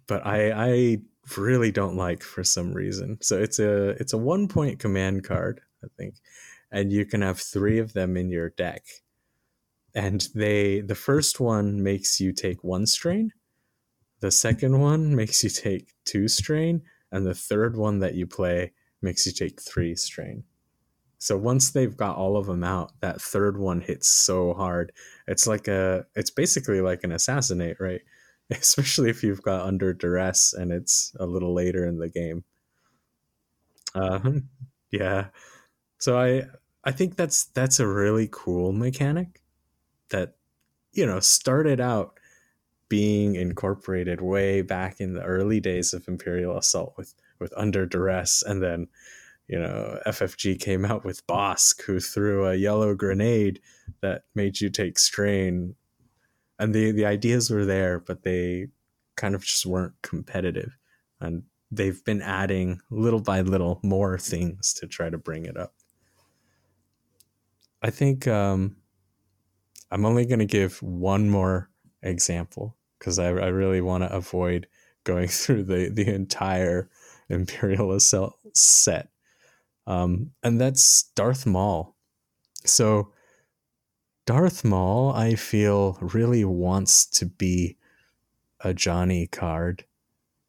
but I I really don't like for some reason. So it's a it's a one point command card, I think, and you can have three of them in your deck. And they the first one makes you take one strain, the second one makes you take two strain, and the third one that you play makes you take three strain. So once they've got all of them out, that third one hits so hard. It's like a it's basically like an assassinate, right? Especially if you've got under duress and it's a little later in the game. Uh, yeah. So I I think that's that's a really cool mechanic that you know started out being incorporated way back in the early days of Imperial Assault with with Under Duress, and then you know FFG came out with Bossk, who threw a yellow grenade that made you take strain, and the the ideas were there, but they kind of just weren't competitive, and they've been adding little by little more things to try to bring it up. I think um, I'm only going to give one more example because I, I really want to avoid going through the, the entire Imperial Assault set. Um, and that's Darth Maul. So, Darth Maul, I feel, really wants to be a Johnny card.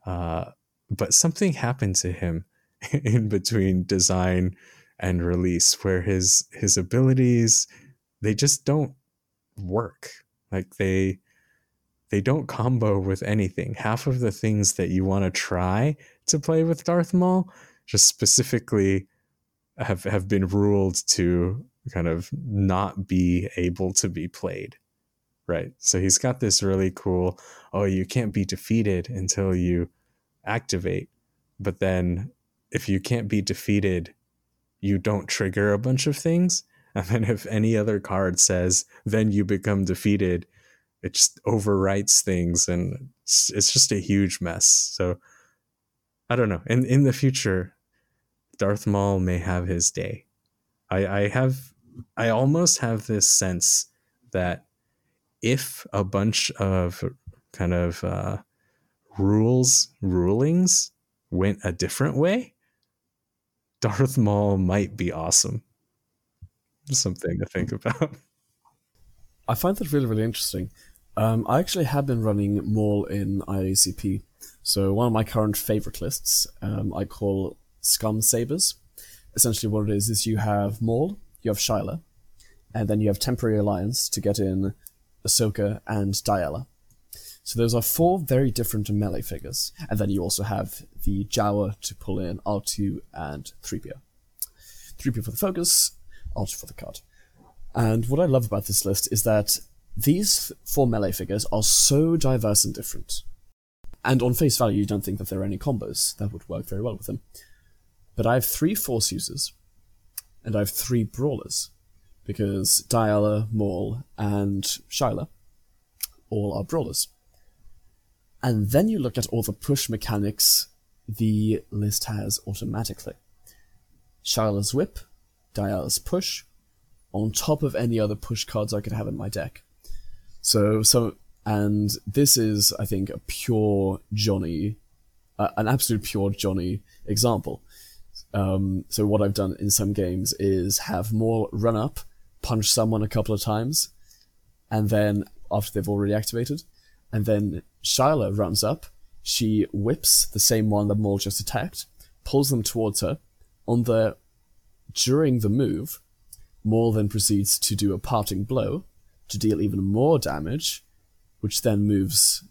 Uh, but something happened to him in between design and release where his his abilities they just don't work like they they don't combo with anything half of the things that you want to try to play with Darth Maul just specifically have have been ruled to kind of not be able to be played right so he's got this really cool oh you can't be defeated until you activate but then if you can't be defeated you don't trigger a bunch of things. And then if any other card says, then you become defeated, it just overwrites things and it's, it's just a huge mess. So I don't know. In in the future, Darth Maul may have his day. I, I have I almost have this sense that if a bunch of kind of uh, rules rulings went a different way, Darth Maul might be awesome. Something to think about. I find that really, really interesting. Um, I actually have been running Maul in IACP. So one of my current favorite lists um, I call Scum Sabers. Essentially, what it is is you have Maul, you have Shyla, and then you have Temporary Alliance to get in Ahsoka and Diala. So those are four very different melee figures, and then you also have the Jawa to pull in R2 and 3PO. 3PO for the focus, R2 for the card. And what I love about this list is that these four melee figures are so diverse and different. And on face value, you don't think that there are any combos that would work very well with them. But I have three Force users, and I have three Brawlers, because Diala, Maul, and Shyla all are Brawlers. And then you look at all the push mechanics the list has automatically. Shyla's Whip, Diala's Push, on top of any other push cards I could have in my deck. So, so, and this is, I think, a pure Johnny, uh, an absolute pure Johnny example. Um, so what I've done in some games is have Maul run up, punch someone a couple of times, and then after they've already activated, and then Shyla runs up, she whips the same one that Maul just attacked, pulls them towards her. On the during the move, Maul then proceeds to do a parting blow to deal even more damage, which then moves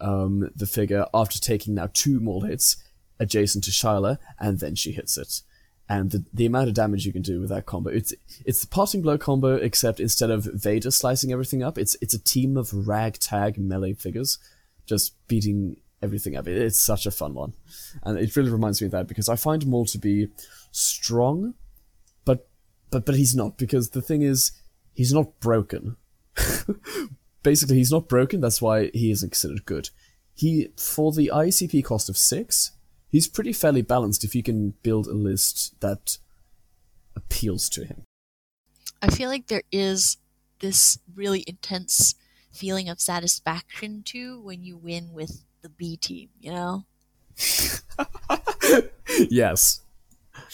um, the figure after taking now two Maul hits adjacent to Shyla, and then she hits it. And the, the amount of damage you can do with that combo, it's it's the parting blow combo, except instead of Vader slicing everything up, it's it's a team of ragtag melee figures just beating everything up. It, it's such a fun one, and it really reminds me of that because I find Maul to be strong, but but but he's not because the thing is he's not broken. Basically, he's not broken. That's why he isn't considered good. He for the ICP cost of six, he's pretty fairly balanced if you can build a list that appeals to him. I feel like there is this really intense feeling of satisfaction too when you win with the B team, you know? yes.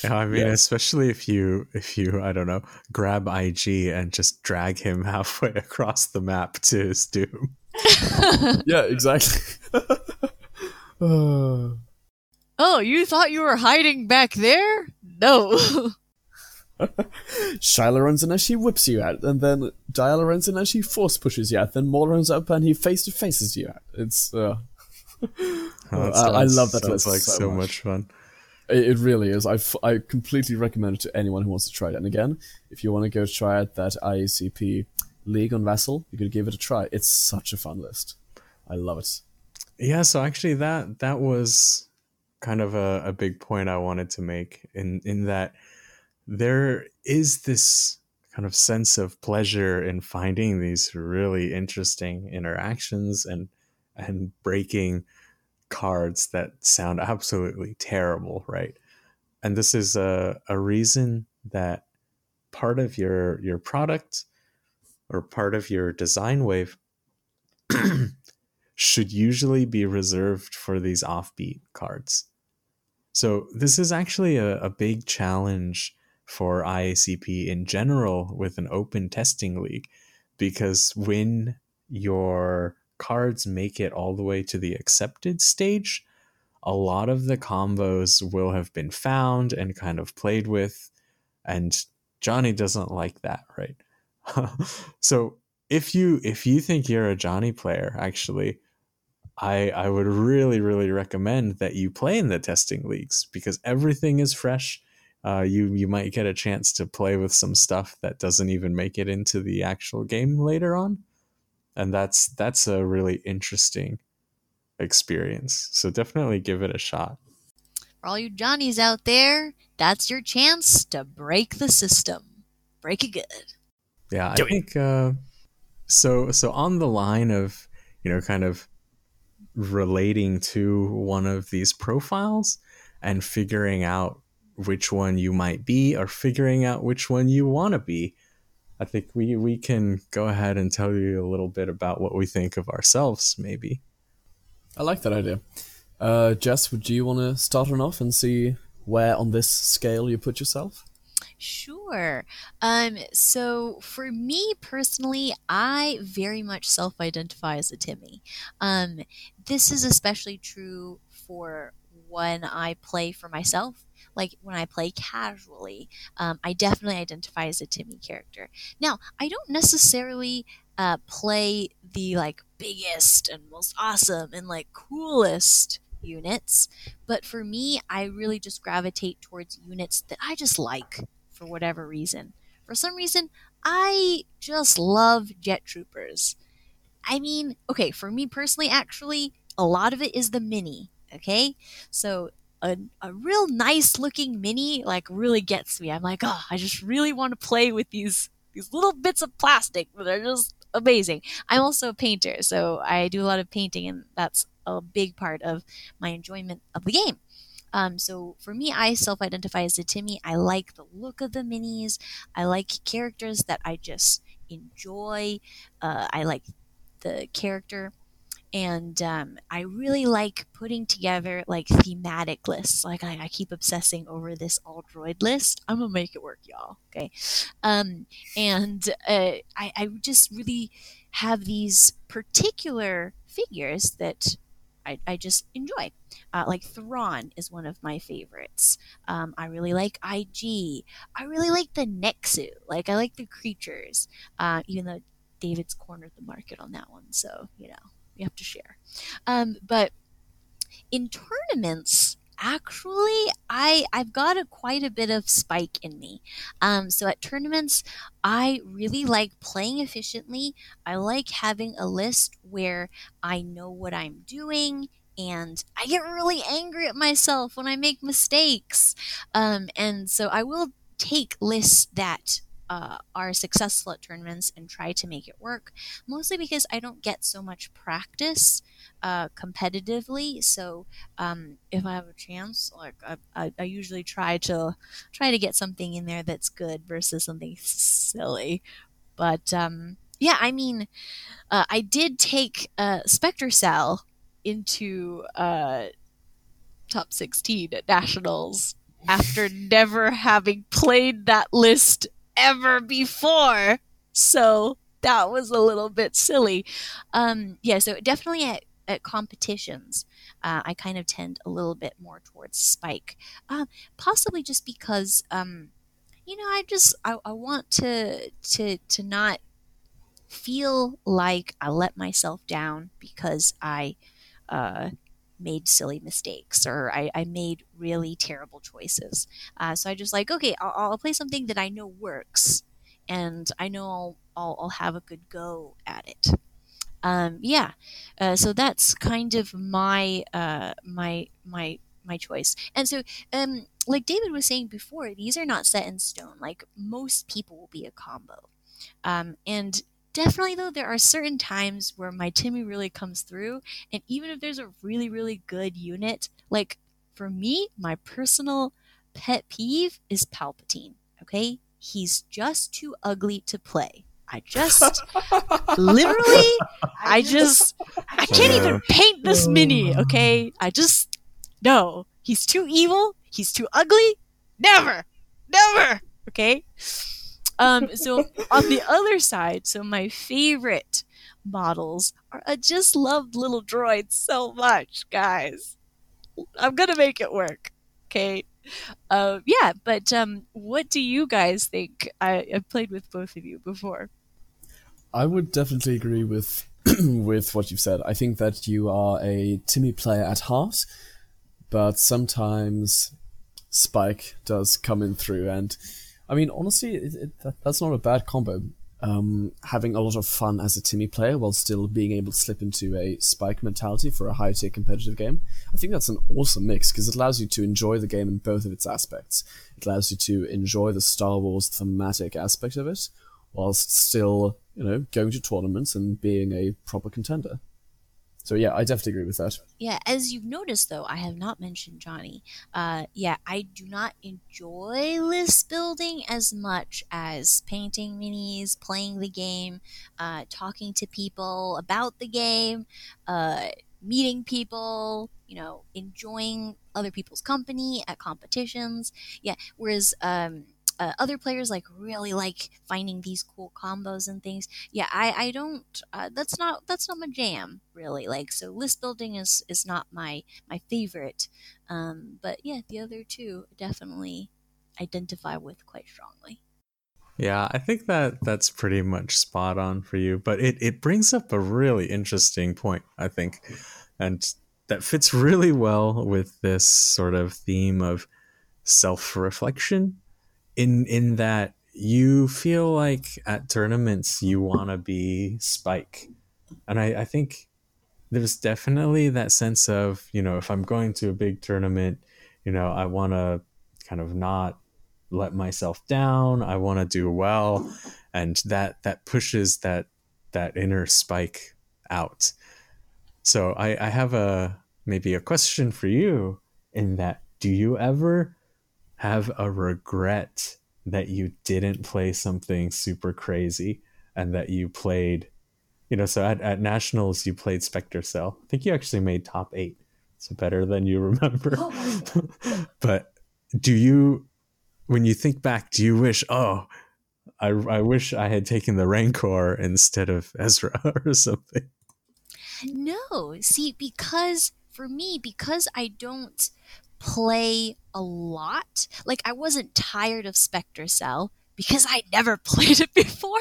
Yeah, I mean, Yes. especially if you if you I don't know grab IG and just drag him halfway across the map to his doom. Yeah, exactly. Uh. Oh, you thought you were hiding back there? No. Shyla runs in and she whips you out, and then Diala runs in and she force pushes you out. Then Maul runs up and he face to faces you out. It's uh, Oh, that I- I sounds- love that sounds list like so so much. much fun. It, it really is. I, f- I completely recommend it to anyone who wants to try it. And again, if you want to go try out that IACP League on Vassal, you could give it a try. It's such a fun list. I love it. Yeah, so actually that that was kind of a, a big point I wanted to make in in that there is this kind of sense of pleasure in finding these really interesting interactions and and breaking cards that sound absolutely terrible, right? And this is a, a reason that part of your your product or part of your design wave should usually be reserved for these offbeat cards. So this is actually a, a big challenge for IACP in general with an open testing league because when your cards make it all the way to the accepted stage, a lot of the combos will have been found and kind of played with, and Johnny doesn't like that, right? so if you if you think you're a Johnny player, actually, I I would really really recommend that you play in the testing leagues because everything is fresh. Uh, you you might get a chance to play with some stuff that doesn't even make it into the actual game later on, and that's that's a really interesting experience. So definitely give it a shot. For all you Johnnies out there, that's your chance to break the system. Break it good. Yeah, I Do think uh, so. So on the line of you know, kind of relating to one of these profiles and figuring out which one you might be, or figuring out which one you want to be. I think we we can go ahead and tell you a little bit about what we think of ourselves, maybe. I like that idea. Uh, Jess, would you want to start on off and see where on this scale you put yourself? Sure. Um, so for me personally, I very much self identify as a Timmy. Um, this is especially true for when I play for myself. Like when I play casually, um, I definitely identify as a Timmy character. Now, I don't necessarily uh, play the like biggest and most awesome and like coolest units, but for me, I really just gravitate towards units that I just like for whatever reason. For some reason, I just love jet troopers. I mean, okay, for me personally, actually, a lot of it is the mini. Okay, so a, a real nice looking mini like really gets me. I'm like, oh, I just really want to play with these these little bits of plastic that are just amazing. I'm also a painter, so I do a lot of painting, and that's a big part of my enjoyment of the game. Um, so for me, I self identify as a Timmy. I like the look of the minis. I like characters that I just enjoy. Uh, I like the character and um, I really like putting together like thematic lists. Like I, I, keep obsessing over this all droid list. I'm gonna make it work, y'all. Okay, um, and uh, I, I just really have these particular figures that I, I just enjoy. Uh, like Thrawn is one of my favorites. Um, I really like IG. I really like the Nexu. Like I like the creatures, uh, even though David's cornered the market on that one. So you know we have to share. Um, but in tournaments, actually i i've got a quite a bit of spike in me. Um, so at tournaments i really like playing efficiently. I like having a list where i know what i'm doing and i get really angry at myself when i make mistakes. Um, and so i will take lists that uh, are successful at tournaments and try to make it work, mostly because I don't get so much practice uh, competitively. So um, if I have a chance, like I, I, I, usually try to try to get something in there that's good versus something silly. But um, yeah, I mean, uh, I did take uh, Spectre Cell into uh, top 16 at nationals after never having played that list ever before. So that was a little bit silly. Um, yeah, so definitely at, competitions, uh, I kind of tend a little bit more towards Spike. Uh, possibly just because, um, you know, I just I, I want to to to not feel like I let myself down because I uh, made silly mistakes or I, I made really terrible choices. Uh, so I just like, okay, I'll, I'll, play something that I know works and I know I'll, I'll, I'll have a good go at it. Um, yeah, uh, so that's kind of my uh, my my my choice. And so, um, like David was saying before, these are not set in stone. Like most people will be a combo, um, and definitely though there are certain times where my timmy really comes through. And even if there's a really really good unit like for me my personal pet peeve is palpatine okay? He's just too ugly to play i just literally i just i can't even paint this mini okay i just no he's too evil he's too ugly never never okay um, so on the other side, so my favorite models are I just love little droids so much, guys. I'm gonna make it work. Okay. Uh, yeah, but um, what do you guys think? I, I've played with both of you before. I would definitely agree with with what you've said. I think that you are a Timmy player at heart, but sometimes Spike does come in through, and I mean, honestly, it, it, that, that's not a bad combo. Um, having a lot of fun as a Timmy player while still being able to slip into a spike mentality for a high tier competitive game. I think that's an awesome mix because it allows you to enjoy the game in both of its aspects. It allows you to enjoy the Star Wars thematic aspect of it whilst still, you know, going to tournaments and being a proper contender. So yeah, I definitely agree with that. Yeah, as you've noticed though, I have not mentioned Johnny. Uh, yeah, I do not enjoy list building as much as painting minis, playing the game, uh, talking to people about the game, uh, meeting people, you know, enjoying other people's company at competitions. Yeah, whereas um, uh, other players like really like finding these cool combos and things. Yeah, I I don't. Uh, that's not that's not my jam really. Like so, list building is is not my my favorite. Um, but yeah, the other two definitely identify with quite strongly. Yeah, I think that that's pretty much spot on for you. But it it brings up a really interesting point. I think, and that fits really well with this sort of theme of self reflection in in that you feel like at tournaments you want to be Spike. And I, I think there's definitely that sense of, you know, if I'm going to a big tournament, you know, I want to kind of not let myself down. I want to do well. And that, that pushes that, that inner Spike out. So I, I have a, maybe a question for you in that do you ever have a regret that you didn't play something super crazy and that you played you know so at, at nationals you played spectre cell. I think you actually made top eight so better than you remember. Oh but do you when you think back do you wish oh I, I wish i had taken the rancor instead of ezra or something? No. See because for me because i don't play a lot. Like I wasn't tired of Spectre Cell because I never played it before.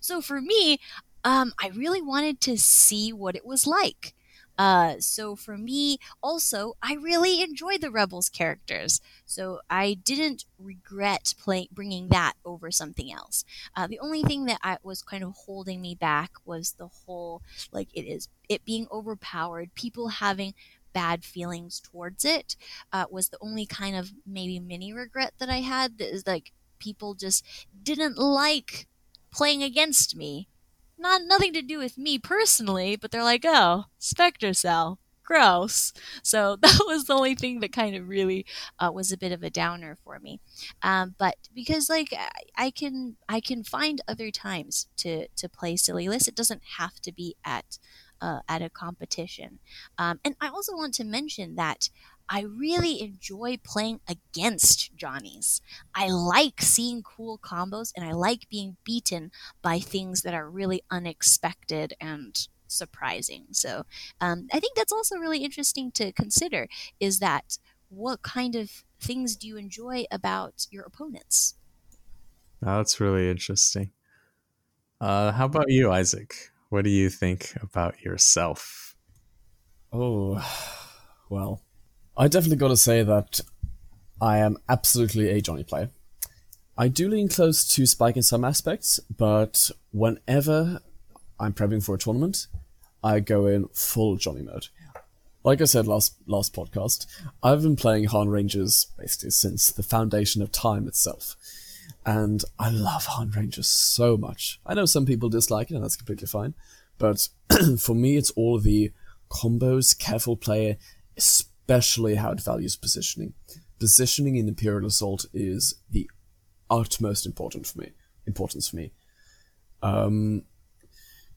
So for me, um, I really wanted to see what it was like. Uh, so for me, also, I really enjoyed the Rebels characters, so I didn't regret playing bringing that over something else. Uh, the only thing that I was kind of holding me back was the whole like it is it being overpowered, people having bad feelings towards it uh, was the only kind of maybe mini regret that I had. That is like people just didn't like playing against me. Not nothing to do with me personally, but they're like, oh, Spectre Cell, gross. So that was the only thing that kind of really uh, was a bit of a downer for me. Um, but because like I, can I can find other times to to play silly lists. It doesn't have to be at uh, at a competition. Um, and I also want to mention that I really enjoy playing against Johnnies. I like seeing cool combos and I like being beaten by things that are really unexpected and surprising. So um, I think that's also really interesting to consider is that what kind of things do you enjoy about your opponents? That's really interesting. Uh, how about you, Isaac? What do you think about yourself? Oh, well, I definitely got to say that I am absolutely a Johnny player. I do lean close to Spike in some aspects, but whenever I'm prepping for a tournament, I go in full Johnny mode. Like I said last last podcast, I've been playing Han Rangers basically since the foundation of time itself and I love Han Rangers so much. I know some people dislike it, and that's completely fine. But for me, it's all the combos, careful play, especially how it values positioning. Positioning in Imperial Assault is the utmost important for me. Importance for me. Um,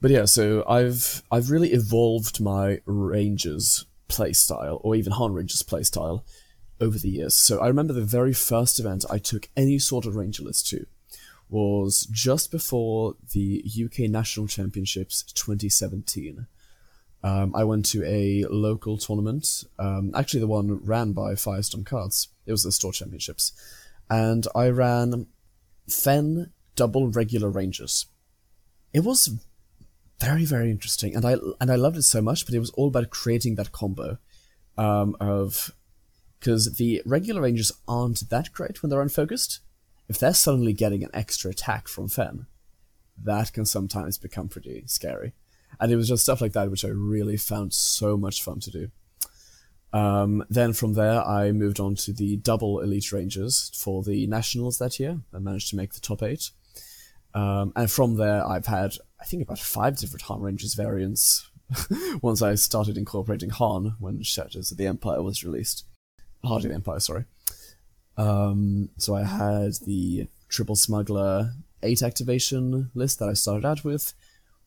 but yeah, so I've I've really evolved my Rangers playstyle, or even Han Rangers playstyle, over the years. So I remember the very first event I took any sort of Ranger list to was just before the UK National Championships 2017. Um, I went to a local tournament, um, actually the one ran by Firestorm Cards. It was the store championships, and I ran Fenn double regular Rangers. It was very very interesting, and I and I loved it so much. But it was all about creating that combo um, of because the regular rangers aren't that great when they're unfocused. If they're suddenly getting an extra attack from Fenn, that can sometimes become pretty scary. And it was just stuff like that which I really found so much fun to do. Um, then from there, I moved on to the double Elite Rangers for the Nationals that year. I managed to make the top eight. Um, and from there, I've had, I think, about five different Han Rangers variants once I started incorporating Han when Shadows of the Empire was released. Of the Empire, sorry. Um, so I had the Triple Smuggler 8 activation list that I started out with,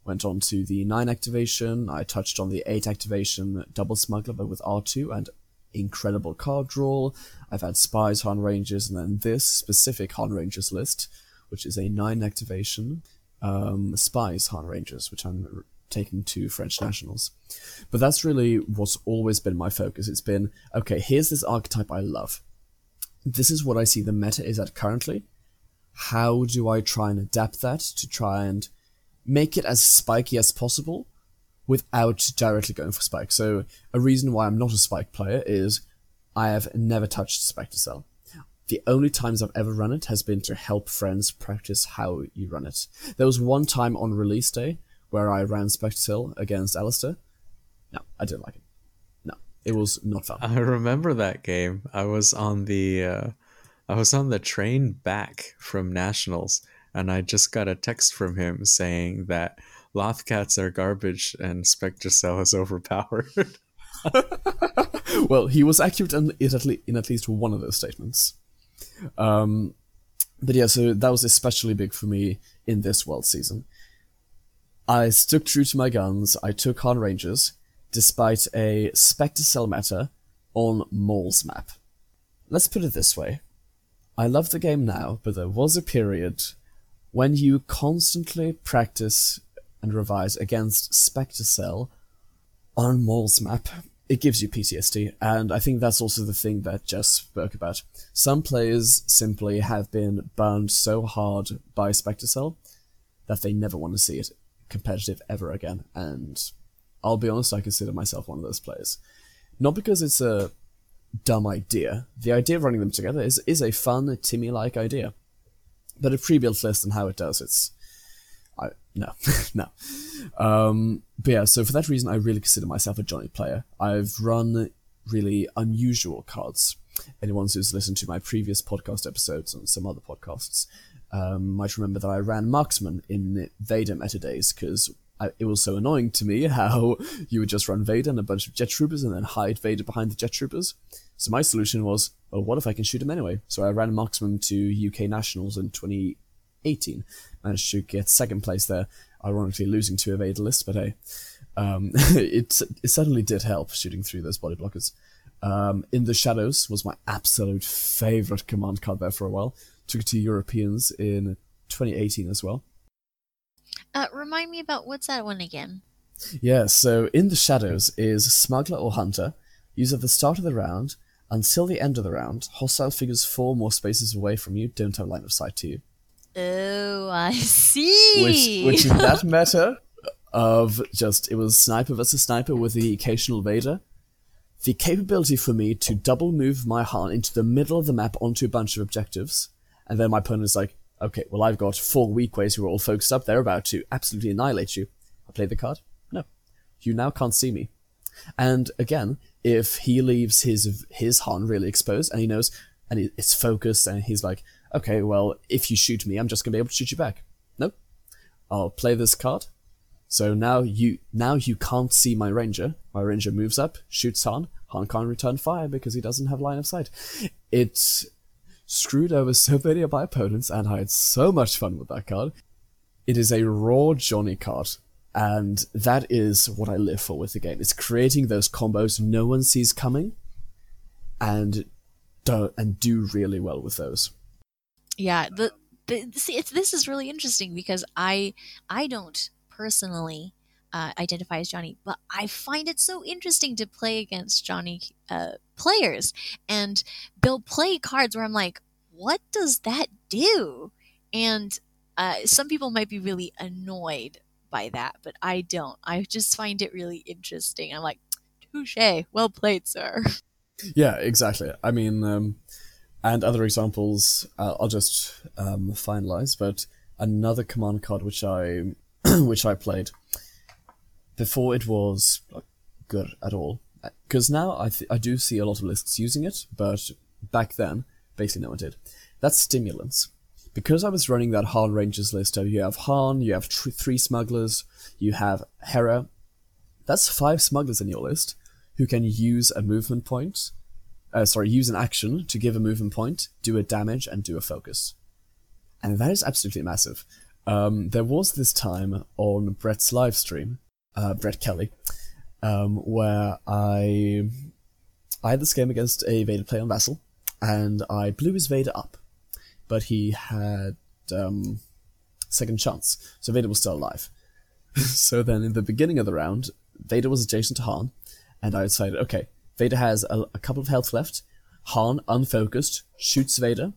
went on to the 9 activation, I touched on the 8 activation Double Smuggler, but with R2 and incredible card draw. I've had Spies, Han Rangers, and then this specific Han Rangers list, which is a 9 activation um, Spies Han Rangers, which I'm taking to French nationals. But that's really what's always been my focus. It's been, okay, here's this archetype I love. This is what I see the meta is at currently. How do I try and adapt that to try and make it as spiky as possible without directly going for spike? So, a reason why I'm not a spike player is I have never touched Spectre Cell. the only times I've ever run it has been to help friends practice how you run it. There was one time on release day where I ran Spectre Hill against Alistair. No, I didn't like it. No, it was not fun. I remember that game. I was on the uh, I was on the train back from nationals, and I just got a text from him saying that Lothcats are garbage and Spectre Cell is overpowered. well, he was accurate in, in, at least, in at least one of those statements. Um, but yeah, so that was especially big for me in this world season. I stuck true to my guns. I took Han Rangers, despite a Spectre Cell meta on Maul's map. Let's put it this way. I love the game now, but there was a period when you constantly practice and revise against Spectre Cell on Maul's map, it gives you PTSD, and I think that's also the thing that Jess spoke about. Some players simply have been burned so hard by Spectre Cell that they never want to see it competitive ever again, and I'll be honest, I consider myself one of those players. Not because it's a dumb idea. The idea of running them together is, is a fun, Timmy-like idea. But a pre-built list and how it does, it's... I, no, no. Um, but yeah, so for that reason, I really consider myself a Johnny player. I've run really unusual cards. Anyone who's listened to my previous podcast episodes and some other podcasts um, might remember that I ran Marksman in Vader meta days because it was so annoying to me how you would just run Vader and a bunch of jet troopers and then hide Vader behind the jet troopers. So my solution was, well, what if I can shoot him anyway? So I ran Marksman to UK Nationals in 2018. Managed to get second place there, ironically losing to a Vader list, but hey, um, it, it certainly did help shooting through those body blockers. Um, in the Shadows was my absolute favorite command card there for a while. Took it to Europeans in 2018 as well. Uh, remind me about what's that one again? Yeah, so in the shadows is smuggler or hunter. Use at the start of the round until the end of the round. Hostile figures four more spaces away from you don't have line of sight to you. Oh, I see. Which, which in that meta of just it was sniper versus sniper with the occasional Vader. The capability for me to double move my Han into the middle of the map onto a bunch of objectives, and then my opponent is like, okay, well, I've got four Weequays who are all focused up. They're about to absolutely annihilate you. I play the card. No. You now can't see me. And again, if he leaves his his Han really exposed and he knows and it's focused and he's like, okay, well, if you shoot me, I'm just gonna be able to shoot you back. Nope. I'll play this card. So now you now you can't see my ranger. My ranger moves up, shoots Han. Han can't return fire because he doesn't have line of sight. It's screwed over so many of my opponents, and I had so much fun with that card. It is a raw Johnny card, and that is what I live for with the game. It's creating those combos no one sees coming, and do, and do really well with those. Yeah, the, the see, this is really interesting because I I don't personally uh, identify as Johnny, but I find it so interesting to play against Johnny uh, players, and they'll play cards where I'm like, what does that do? And uh, some people might be really annoyed by that, but I don't. I just find it really interesting. I'm like, touche, well played, sir. Yeah, exactly. I mean, um, and other examples, uh, I'll just um, finalize. But another command card which I which I played before it was good at all. Because now I, th- I do see a lot of lists using it, but back then, basically no one did. That's stimulants. Because I was running that Han Rangers list, you have Han, you have tr- three smugglers, you have Hera. That's five smugglers in your list who can use a movement point, uh, sorry, use an action to give a movement point, do a damage, and do a focus. And that is absolutely massive. Um, there was this time on Brett's live stream uh, Brett Kelly, um, where I I had this game against a Vader player on Vassal, and I blew his Vader up, but he had um, second chance, so Vader was still alive. so then, in the beginning of the round, Vader was adjacent to Han, and I decided, okay, Vader has a, a couple of health left. Han, unfocused, shoots Vader,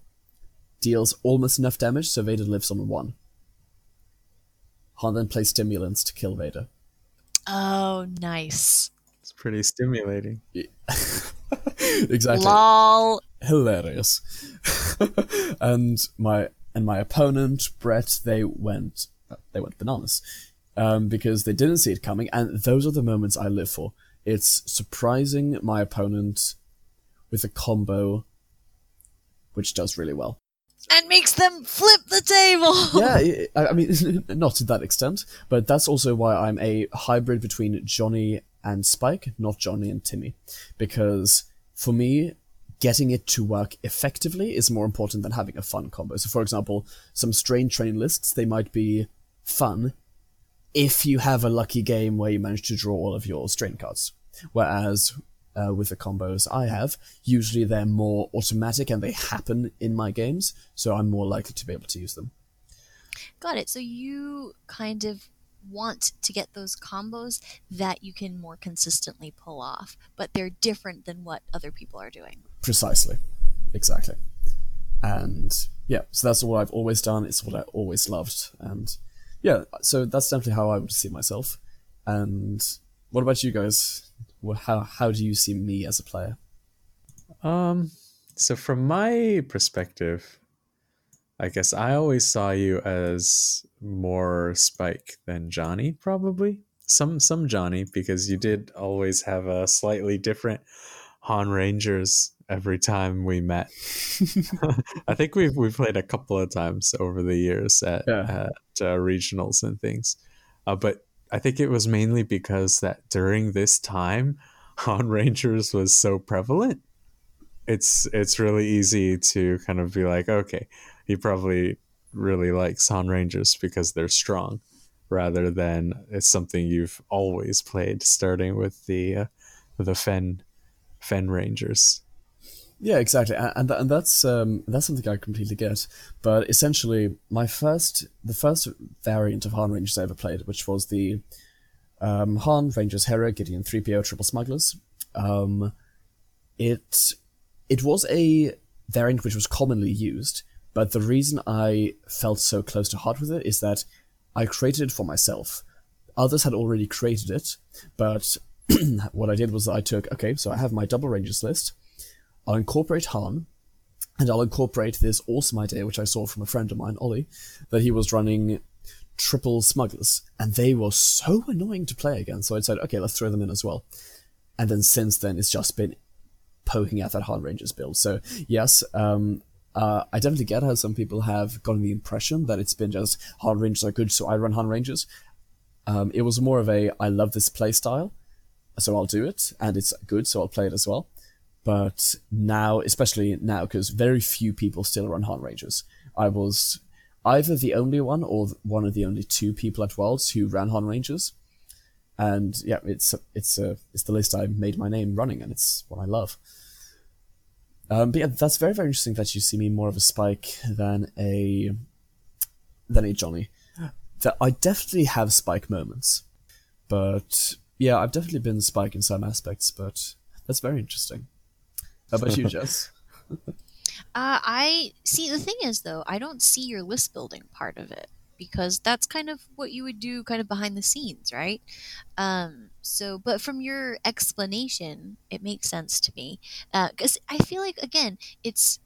deals almost enough damage so Vader lives on one. Han then plays stimulants to kill Vader. Oh, nice. It's pretty stimulating. exactly. Lol. hilarious. and my and my opponent Brett, they went they went bananas um, because they didn't see it coming, and those are the moments I live for. It's surprising my opponent with a combo which does really well. And makes them flip the table. yeah, I mean, not to that extent, but that's also why I'm a hybrid between Johnny and Spike, not Johnny and Timmy. Because for me, getting it to work effectively is more important than having a fun combo. So, for example, some strain train lists, they might be fun if you have a lucky game where you manage to draw all of your strain cards. Whereas uh, with the combos I have, usually they're more automatic and they happen in my games, so I'm more likely to be able to use them. Got it. So you kind of want to get those combos that you can more consistently pull off, but they're different than what other people are doing. Precisely. Exactly. And yeah, so that's what I've always done. It's what I always loved. And yeah, so that's definitely how I would see myself. And what about you guys? How how do you see me as a player? Um, so from my perspective, I guess I always saw you as more Spike than Johnny, probably some some Johnny because you did always have a slightly different Han Rangers every time we met. I think we've we've played a couple of times over the years at, yeah. at uh, regionals and things, uh, but I think it was mainly because that during this time, Han Rangers was so prevalent. It's it's really easy to kind of be like, okay, he probably really likes Han Rangers because they're strong, rather than it's something you've always played, starting with the uh, the Fenn Fenn Rangers. Yeah, exactly, and and that's um, that's something I completely get. But essentially, my first the first variant of Han Rangers I ever played, which was the um, Han Rangers Hera Gideon three PO Triple Smugglers. Um, it it was a variant which was commonly used, but the reason I felt so close to heart with it is that I created it for myself. Others had already created it, but what I did was I took okay, so I have my double rangers list. I'll incorporate Han, and I'll incorporate this awesome idea which I saw from a friend of mine, Ollie, that he was running triple smugglers, and they were so annoying to play against. So I said, okay, let's throw them in as well. And then since then, it's just been poking at that Han Rangers build. So yes, um, uh, I definitely get how some people have gotten the impression that it's been just Han Rangers are good, so I run Han Rangers. Um, it was more of a I love this play style, so I'll do it, and it's good, so I'll play it as well. But now, especially now, because very few people still run Han Rangers, I was either the only one or one of the only two people at Worlds who ran Han Rangers. And yeah, it's it's uh, it's the list I made my name running, and it's what I love. Um, but yeah, that's very very interesting that you see me more of a Spike than a than a Johnny. That I definitely have Spike moments, but yeah, I've definitely been Spike in some aspects. But that's very interesting. How about you, Jess? Uh, I see. The thing is, though, I don't see your list building part of it because that's kind of what you would do, kind of behind the scenes, right? Um, so, but from your explanation, it makes sense to me because uh, I feel like again, it's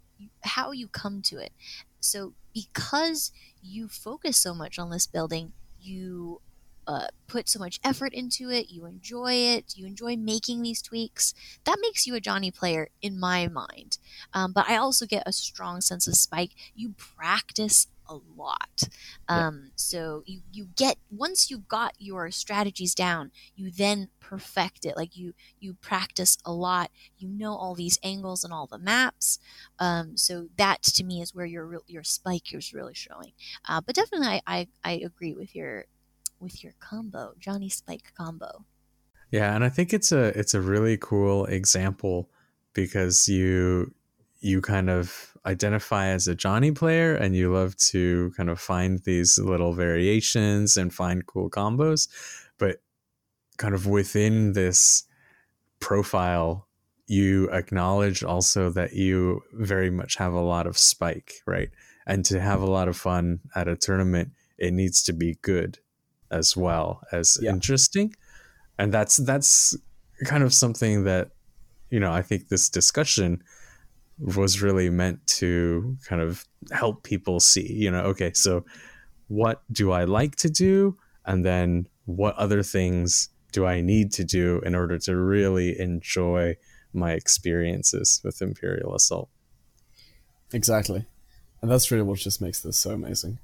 how you come to it. So, because you focus so much on list building, you uh, put so much effort into it, you enjoy it, you enjoy making these tweaks, that makes you a Johnny player in my mind. Um, but I also get a strong sense of Spike. You practice a lot. Um, yeah. So you, you get, once you've got your strategies down, you then perfect it. Like you, you practice a lot, you know all these angles and all the maps. Um, so that to me is where your, your Spike is really showing. Uh, but definitely I, I, I agree with your, with your combo, Johnny Spike combo. Yeah, and I think it's a it's a really cool example because you you kind of identify as a Johnny player and you love to kind of find these little variations and find cool combos, but kind of within this profile you acknowledge also that you very much have a lot of spike, right? And to have a lot of fun at a tournament, it needs to be good as well as yeah. interesting and that's that's kind of something that you know i think this discussion was really meant to kind of help people see, you know, okay, so what do I like to do? And then what other things do I need to do in order to really enjoy my experiences with Imperial Assault? Exactly. And that's really what just makes this so amazing.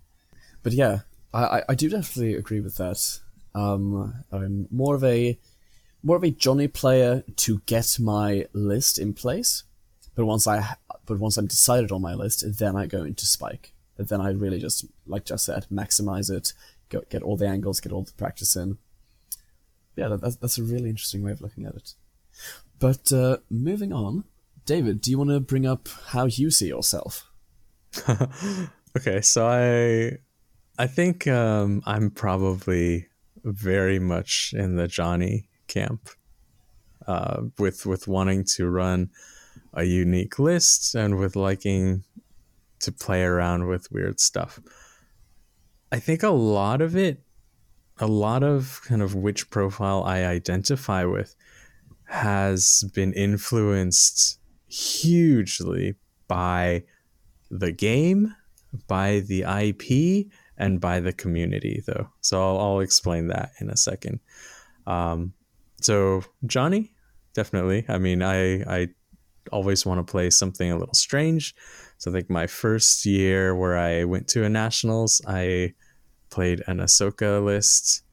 But yeah, I, I do definitely agree with that. Um, I'm more of a more of a Johnny player to get my list in place, but once I but once I'm decided on my list, then I go into Spike. Then I really just, like Jess said, maximize it, go, get all the angles, get all the practice in. Yeah, that, that's, that's a really interesting way of looking at it. But uh, moving on, David, do you want to bring up how you see yourself? okay, so I I think um, I'm probably very much in the Johnny camp, uh, with with wanting to run a unique list and with liking to play around with weird stuff. I think a lot of it, a lot of kind of which profile I identify with, has been influenced hugely by the game, by the IP, and by the community, though. So I'll, I'll explain that in a second. Um, so Johnny, definitely. I mean, I I always want to play something a little strange. So I think my first year where I went to a nationals, I played an Ahsoka list.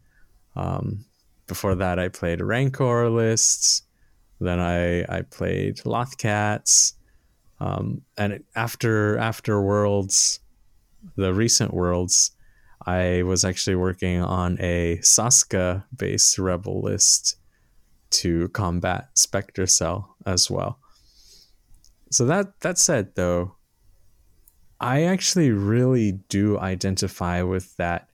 Um, before that, I played a Rancor list. Then I I played Lothcats. Um, and after after Worlds, the recent Worlds, I was actually working on a Saska based rebel list to combat Spectre Cell as well. So that that said though, I actually really do identify with that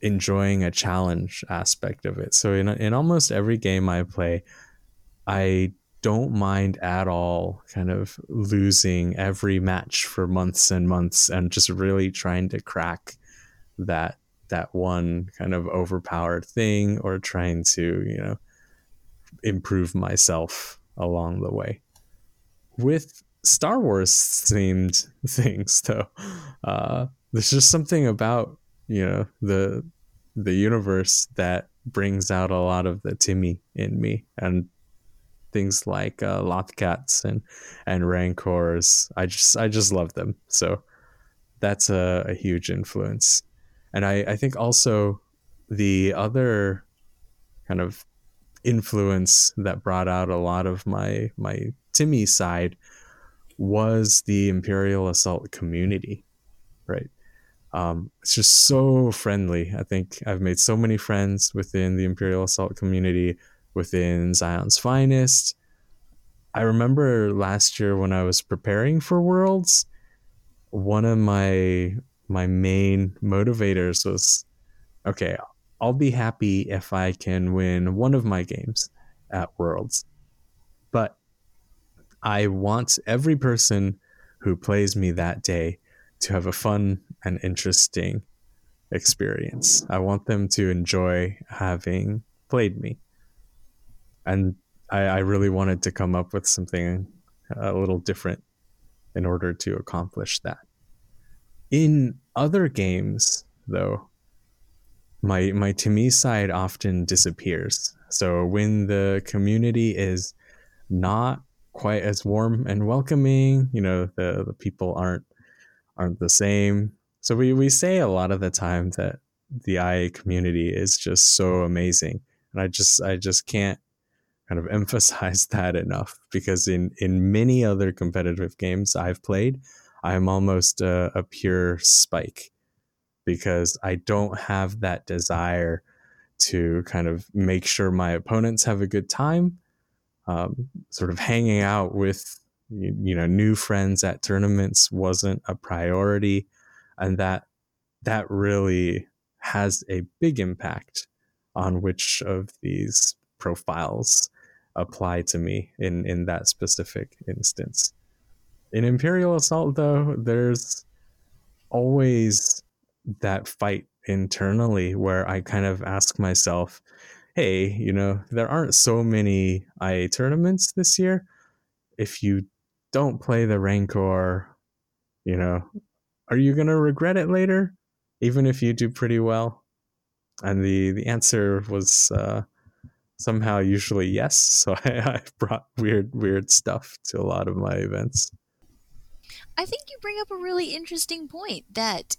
enjoying a challenge aspect of it. So in in almost every game I play, I don't mind at all kind of losing every match for months and months and just really trying to crack that that one kind of overpowered thing or trying to, you know, improve myself along the way with Star Wars themed things, though. Uh, there's just something about you know the the universe that brings out a lot of the Timmy in me, and things like uh, Lothcats and and Rancors. I just I just love them. So that's a, a huge influence, and I I think also the other kind of influence that brought out a lot of my my Timmy side was the Imperial Assault community, right? Um, it's just so friendly. I think I've made so many friends within the Imperial Assault community, within Zion's Finest. I remember last year when I was preparing for Worlds, one of my my main motivators was, okay, I'll be happy if I can win one of my games at Worlds, but I want every person who plays me that day to have a fun and interesting experience. I want them to enjoy having played me. And I, I really wanted to come up with something a little different in order to accomplish that. In other games, though, my my Timmy side often disappears. So when the community is not quite as warm and welcoming. You know, the, the people aren't aren't the same. So we, we say a lot of the time that the IA community is just so amazing. And I just I just can't kind of emphasize that enough because in in many other competitive games I've played, I'm almost a, a pure spike because I don't have that desire to kind of make sure my opponents have a good time um, sort of hanging out with you know new friends at tournaments wasn't a priority and that that really has a big impact on which of these profiles apply to me in in that specific instance in imperial assault though there's always that fight internally where i kind of ask myself hey, you know, there aren't so many IA tournaments this year. If you don't play the Rancor, you know, are you going to regret it later, even if you do pretty well? And the, the answer was uh, somehow usually yes. So I, I brought weird, weird stuff to a lot of my events. I think you bring up a really interesting point that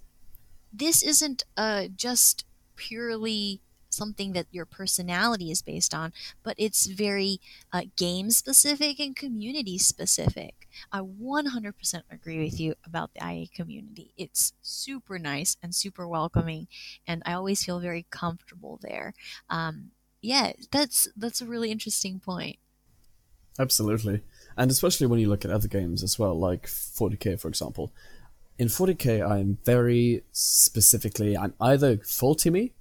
this isn't uh, just purely something that your personality is based on, but it's very uh, game specific and community specific. I 100% agree with you about the IA community. It's super nice and super welcoming, and I always feel very comfortable there. Um, yeah, that's that's a really interesting point. Absolutely, and especially when you look at other games as well, like 40k, for example. In 40k, I'm very specifically, I'm either full Timmy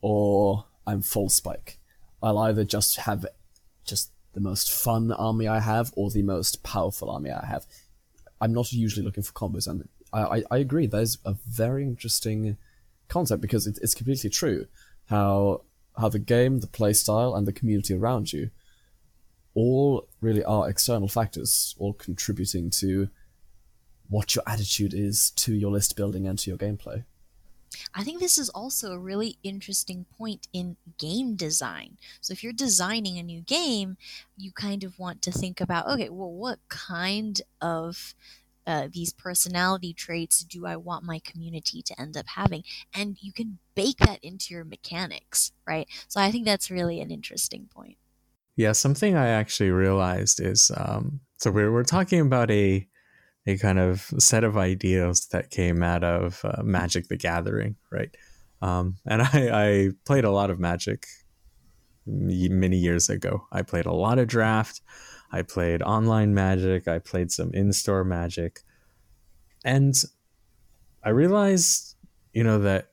or I'm full spike. I'll either just have just the most fun army I have or the most powerful army I have. I'm not usually looking for combos, and I, I, I agree. There's a very interesting concept because it, it's completely true how how the game, the playstyle, and the community around you all really are external factors, all contributing to what your attitude is to your list building and to your gameplay. I think this is also a really interesting point in game design. So, if you're designing a new game, you kind of want to think about okay, well, what kind of uh, these personality traits do I want my community to end up having? And you can bake that into your mechanics, right? So, I think that's really an interesting point. Yeah, something I actually realized is um, so we're, we're talking about a a kind of set of ideas that came out of uh, Magic the Gathering, right? Um, and I, I, played a lot of Magic many years ago. I played a lot of Draft. I played online Magic. I played some in store Magic. And I realized, you know, that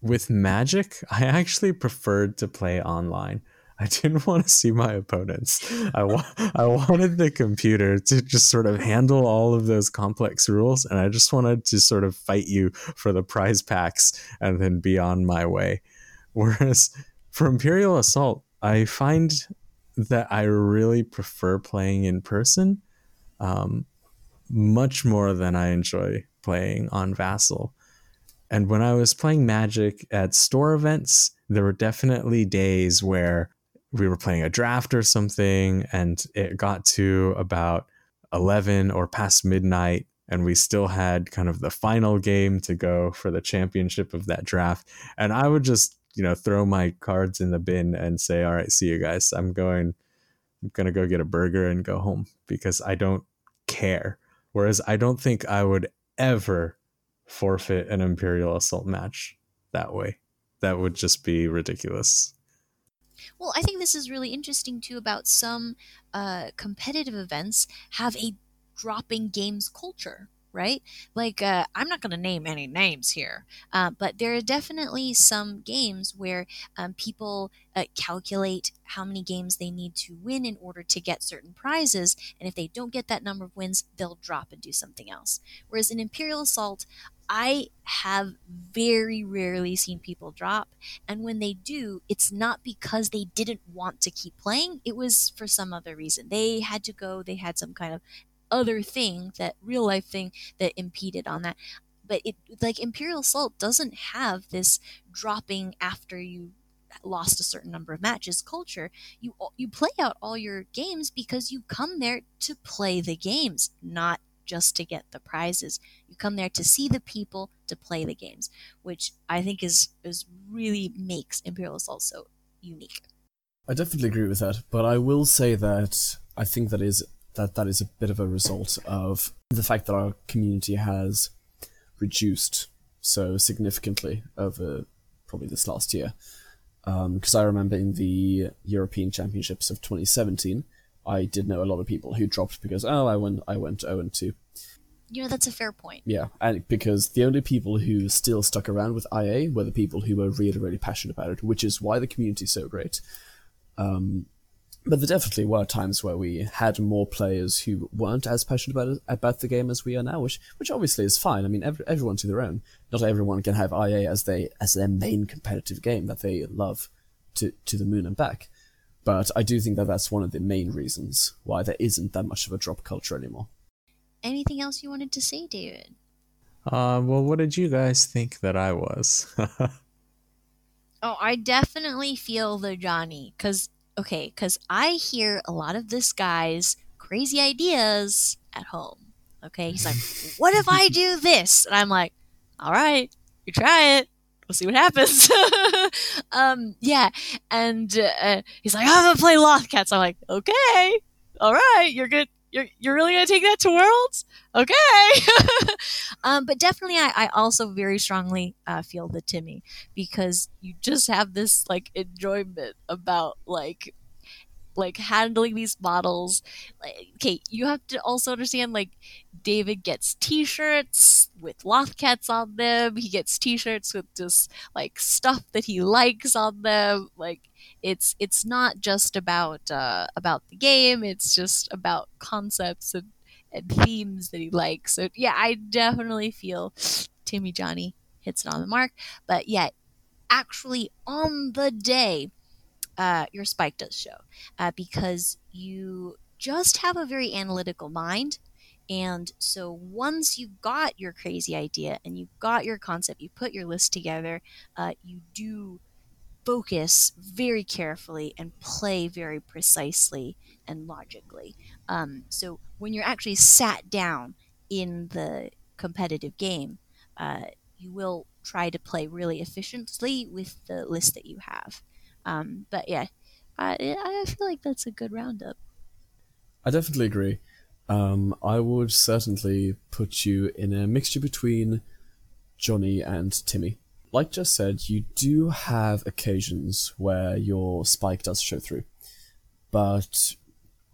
with Magic, I actually preferred to play online. I didn't want to see my opponents. I, wa- I wanted the computer to just sort of handle all of those complex rules, and I just wanted to sort of fight you for the prize packs and then be on my way. Whereas for Imperial Assault, I find that I really prefer playing in person um, much more than I enjoy playing on Vassal. And when I was playing Magic at store events, there were definitely days where we were playing a draft or something and it got to about 11 or past midnight and we still had kind of the final game to go for the championship of that draft and i would just you know throw my cards in the bin and say all right see you guys. I'm going i'm going to go get a burger and go home because i don't care. Whereas i don't think i would ever forfeit an imperial assault match that way. That would just be ridiculous. Well, I think this is really interesting too about some uh, competitive events have a dropping games culture, right? Like, uh, I'm not going to name any names here, uh, but there are definitely some games where um, people uh, calculate how many games they need to win in order to get certain prizes. And if they don't get that number of wins, they'll drop and do something else. Whereas in Imperial Assault, I have very rarely seen people drop. And when they do, it's not because they didn't want to keep playing, it was for some other reason. They had to go, they had some kind of other thing, that real life thing that impeded on that. But it, like Imperial Assault doesn't have this dropping after you lost a certain number of matches culture you you play out all your games because you come there to play the games not just to get the prizes. You come there to see the people, to play the games, which I think is is really makes Imperial Assault so unique. I definitely agree with that, but I will say that I think that is that that is a bit of a result of the fact that our community has reduced so significantly over probably this last year. Because um, I remember in the European Championships of 2017, I did know a lot of people who dropped because oh I went I went 0 and 2. You know that's a fair point. Yeah, and because the only people who still stuck around with IA were the people who were really really passionate about it, which is why the community is so great. Um, but there definitely were times where we had more players who weren't as passionate about about the game as we are now, which which obviously is fine. I mean, every, everyone to their own. Not everyone can have IA as they as their main competitive game that they love to to the moon and back. But I do think that that's one of the main reasons why there isn't that much of a drop culture anymore. anything else you wanted to say, David? Uh, well, what did you guys think that I was? Oh, I definitely feel the Johnny because okay, because I hear a lot of this guy's crazy ideas at home. Okay, he's like, "What if I do this?" And I'm like, "All right, you try it. We'll see what happens." um, yeah, and uh, he's like, "I'm gonna play Lothcats." I'm like, "Okay, all right, you're good. You're you're really gonna take that to Worlds?" Okay. um, but definitely, I, I also very strongly uh, feel the Timmy because you just have this like enjoyment about like like handling these models. Okay you have to also understand like david gets t-shirts with lothcats on them. He gets t-shirts with just like stuff that he likes on them. Like it's it's not just about uh about the game. It's just about concepts and and themes that he likes. So yeah i definitely feel timmy johnny hits it on the mark. But yeah actually on the day uh, your spike does show uh, because you just have a very analytical mind. And so once you've got your crazy idea and you've got your concept, you put your list together, uh, you do focus very carefully and play very precisely and logically. Um, so when you're actually sat down in the competitive game, uh, you will try to play really efficiently with the list that you have. Um, but yeah, I, I feel like that's a good roundup. I definitely agree. Um, I would certainly put you in a mixture between Johnny and Timmy. Like Jess said, you do have occasions where your spike does show through, but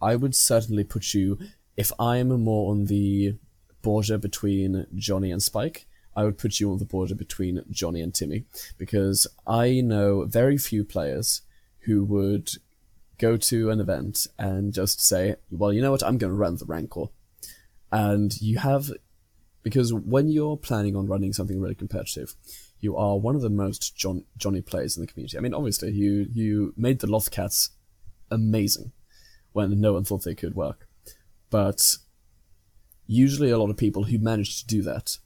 I would certainly put you, if I'm more on the border between Johnny and Spike, I would put you on the border between Johnny and Timmy because I know very few players who would go to an event and just say, well, you know what, I'm going to run the Rancor. And you have, because when you're planning on running something really competitive, you are one of the most John, Johnny players in the community. I mean, obviously, you, you made the Lothcats amazing when no one thought they could work. But usually a lot of people who manage to do that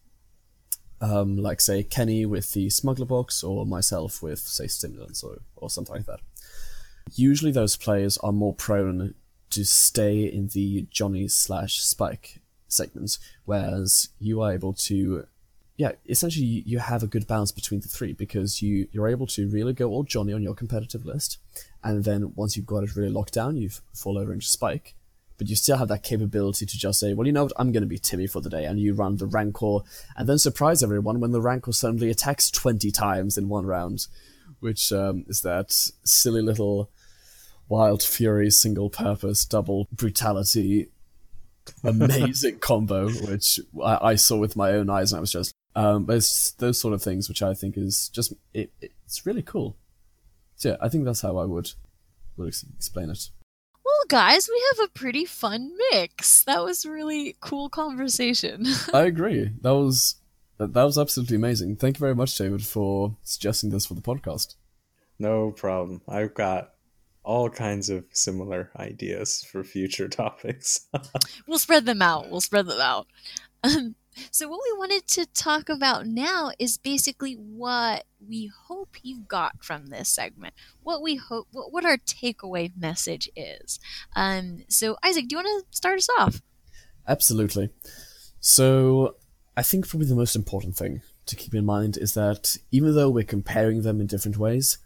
um, like say Kenny with the smuggler box or myself with say stimulants or, or something like that. Usually those players are more prone to stay in the Johnny slash Spike segments, whereas you are able to yeah, essentially you have a good balance between the three because you, you're able to really go all Johnny on your competitive list, and then once you've got it really locked down, you fall over into Spike, but you still have that capability to just say, well, you know what, I'm going to be Timmy for the day, and you run the Rancor, and then surprise everyone when the Rancor suddenly attacks 20 times in one round, which um, is that silly little Wild Fury single purpose double brutality amazing combo, which I, I, saw with my own eyes, and I was just, um, but it's those sort of things which I think is just, it, it's really cool. So yeah, I think that's how I would, would explain it guys, we have a pretty fun mix. That was really cool conversation. I agree. That was that, that was absolutely amazing. Thank you very much, David, for suggesting this for the podcast. No problem. I've got all kinds of similar ideas for future topics. we'll spread them out. We'll spread them out. So, what we wanted to talk about now is basically what we hope you got from this segment. What we hope, what, what our takeaway message is. Um, so, Isaac, do you want to start us off? Absolutely. So, I think probably the most important thing to keep in mind is that even though we're comparing them in different ways,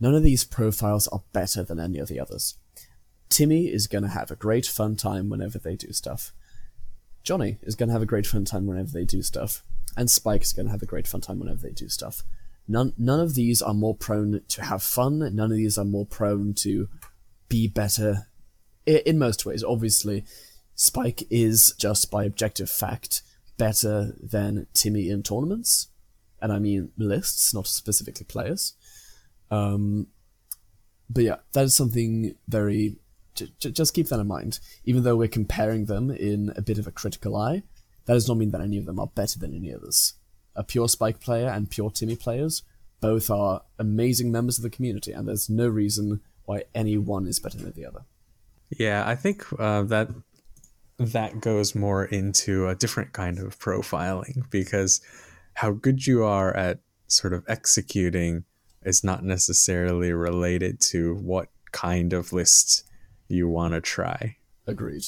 none of these profiles are better than any of the others. Timmy is going to have a great fun time whenever they do stuff. Johnny is going to have a great fun time whenever they do stuff, and Spike is going to have a great fun time whenever they do stuff. None, none of these are more prone to have fun. None of these are more prone to be better. In most ways, obviously, Spike is just by objective fact better than Timmy in tournaments, and I mean lists, not specifically players. Um, but yeah, that is something very j- just keep that in mind. Even though we're comparing them in a bit of a critical eye, that does not mean that any of them are better than any others. A pure Spike player and pure Timmy players both are amazing members of the community, and there's no reason why any one is better than the other. Yeah, I think uh, that that goes more into a different kind of profiling because how good you are at sort of executing is not necessarily related to what kind of list you want to try. Agreed.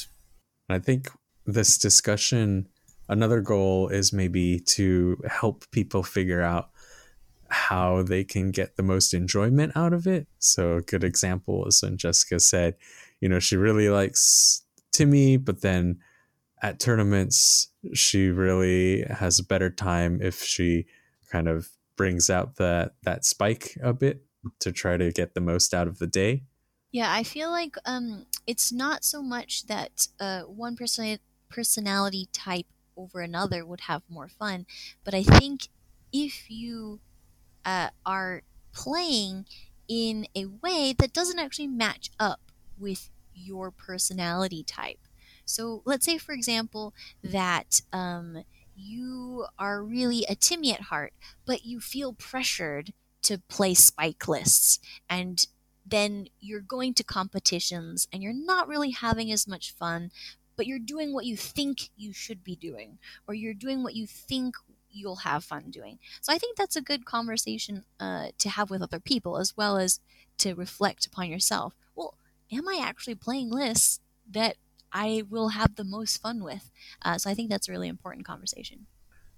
I think this discussion, another goal is maybe to help people figure out how they can get the most enjoyment out of it. So, a good example is when Jessica said, you know, she really likes Timmy, but then at tournaments, she really has a better time if she kind of brings out that that spike a bit to try to get the most out of the day. Yeah, I feel like um, it's not so much that uh, one person personality type over another would have more fun, but I think if you uh, are playing in a way that doesn't actually match up with your personality type. So let's say, for example, that um, you are really a Timmy at heart, but you feel pressured to play spike lists and then you're going to competitions and you're not really having as much fun, but you're doing what you think you should be doing, or you're doing what you think you'll have fun doing. So I think that's a good conversation uh, to have with other people as well as to reflect upon yourself. Well, am I actually playing lists that I will have the most fun with? Uh, so I think that's a really important conversation.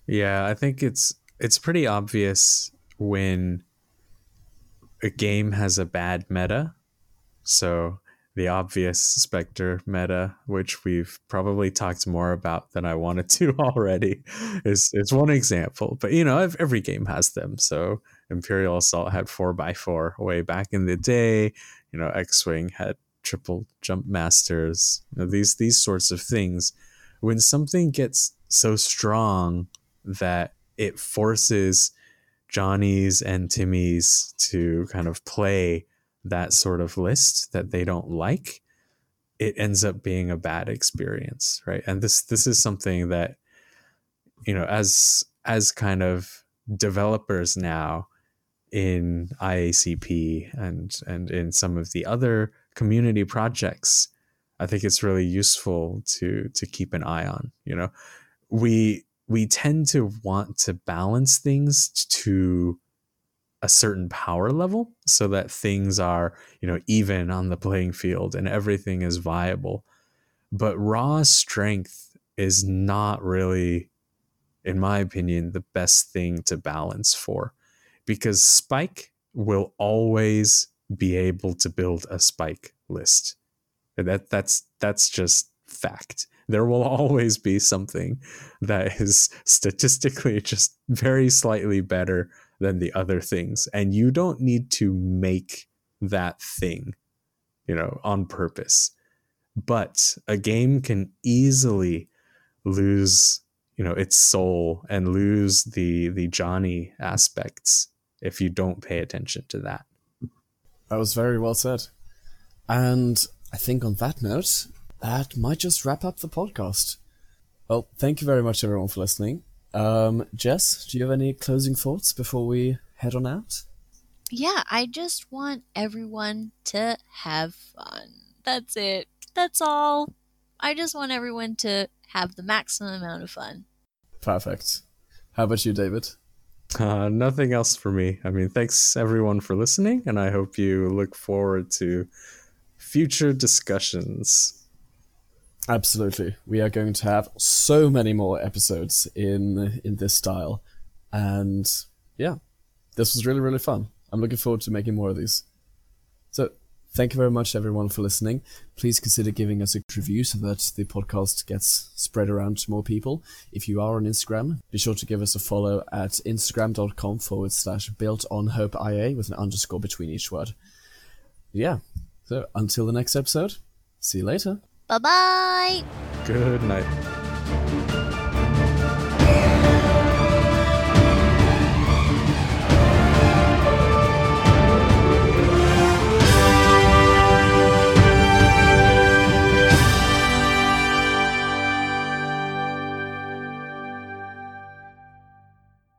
Yeah, I think it's it's pretty obvious when a game has a bad meta. So the obvious Spectre meta, which we've probably talked more about than I wanted to already, is is one example. But you know, every game has them. So Imperial Assault had four by four way back in the day. You know, X Wing had triple jump masters. You know, these these sorts of things. When something gets so strong that it forces Johnny's and Timmy's to kind of play that sort of list that they don't like, it ends up being a bad experience, right? And this this is something that you know as as kind of developers now in IACP and and in some of the other community projects, I think it's really useful to to keep an eye on. You know, we we tend to want to balance things to a certain power level so that things are, you know, even on the playing field and everything is viable. But raw strength is not really, in my opinion, the best thing to balance for because Spike will always be able to build a Spike list. That that's that's just fact there will always be something that is statistically just very slightly better than the other things. And you don't need to make that thing, you know, on purpose. But a game can easily lose, you know, its soul and lose the the Johnny aspects if you don't pay attention to that. That was very well said. And I think on that note, that might just wrap up the podcast. Well, thank you very much, everyone, for listening. Um, Jess, do you have any closing thoughts before we head on out? Yeah, I just want everyone to have fun. That's it. That's all. I just want everyone to have the maximum amount of fun. Perfect. How about you, David? Uh, nothing else for me. I mean, thanks everyone for listening, and I hope you look forward to future discussions. Absolutely. We are going to have so many more episodes in in this style. And yeah, this was really, really fun. I'm looking forward to making more of these. So thank you very much everyone for listening. Please consider giving us a review so that the podcast gets spread around to more people. If you are on Instagram, be sure to give us a follow at instagram.com forward slash built on hope IA with an underscore between each word. Yeah. So until the next episode, see you later. Bye bye. Good night.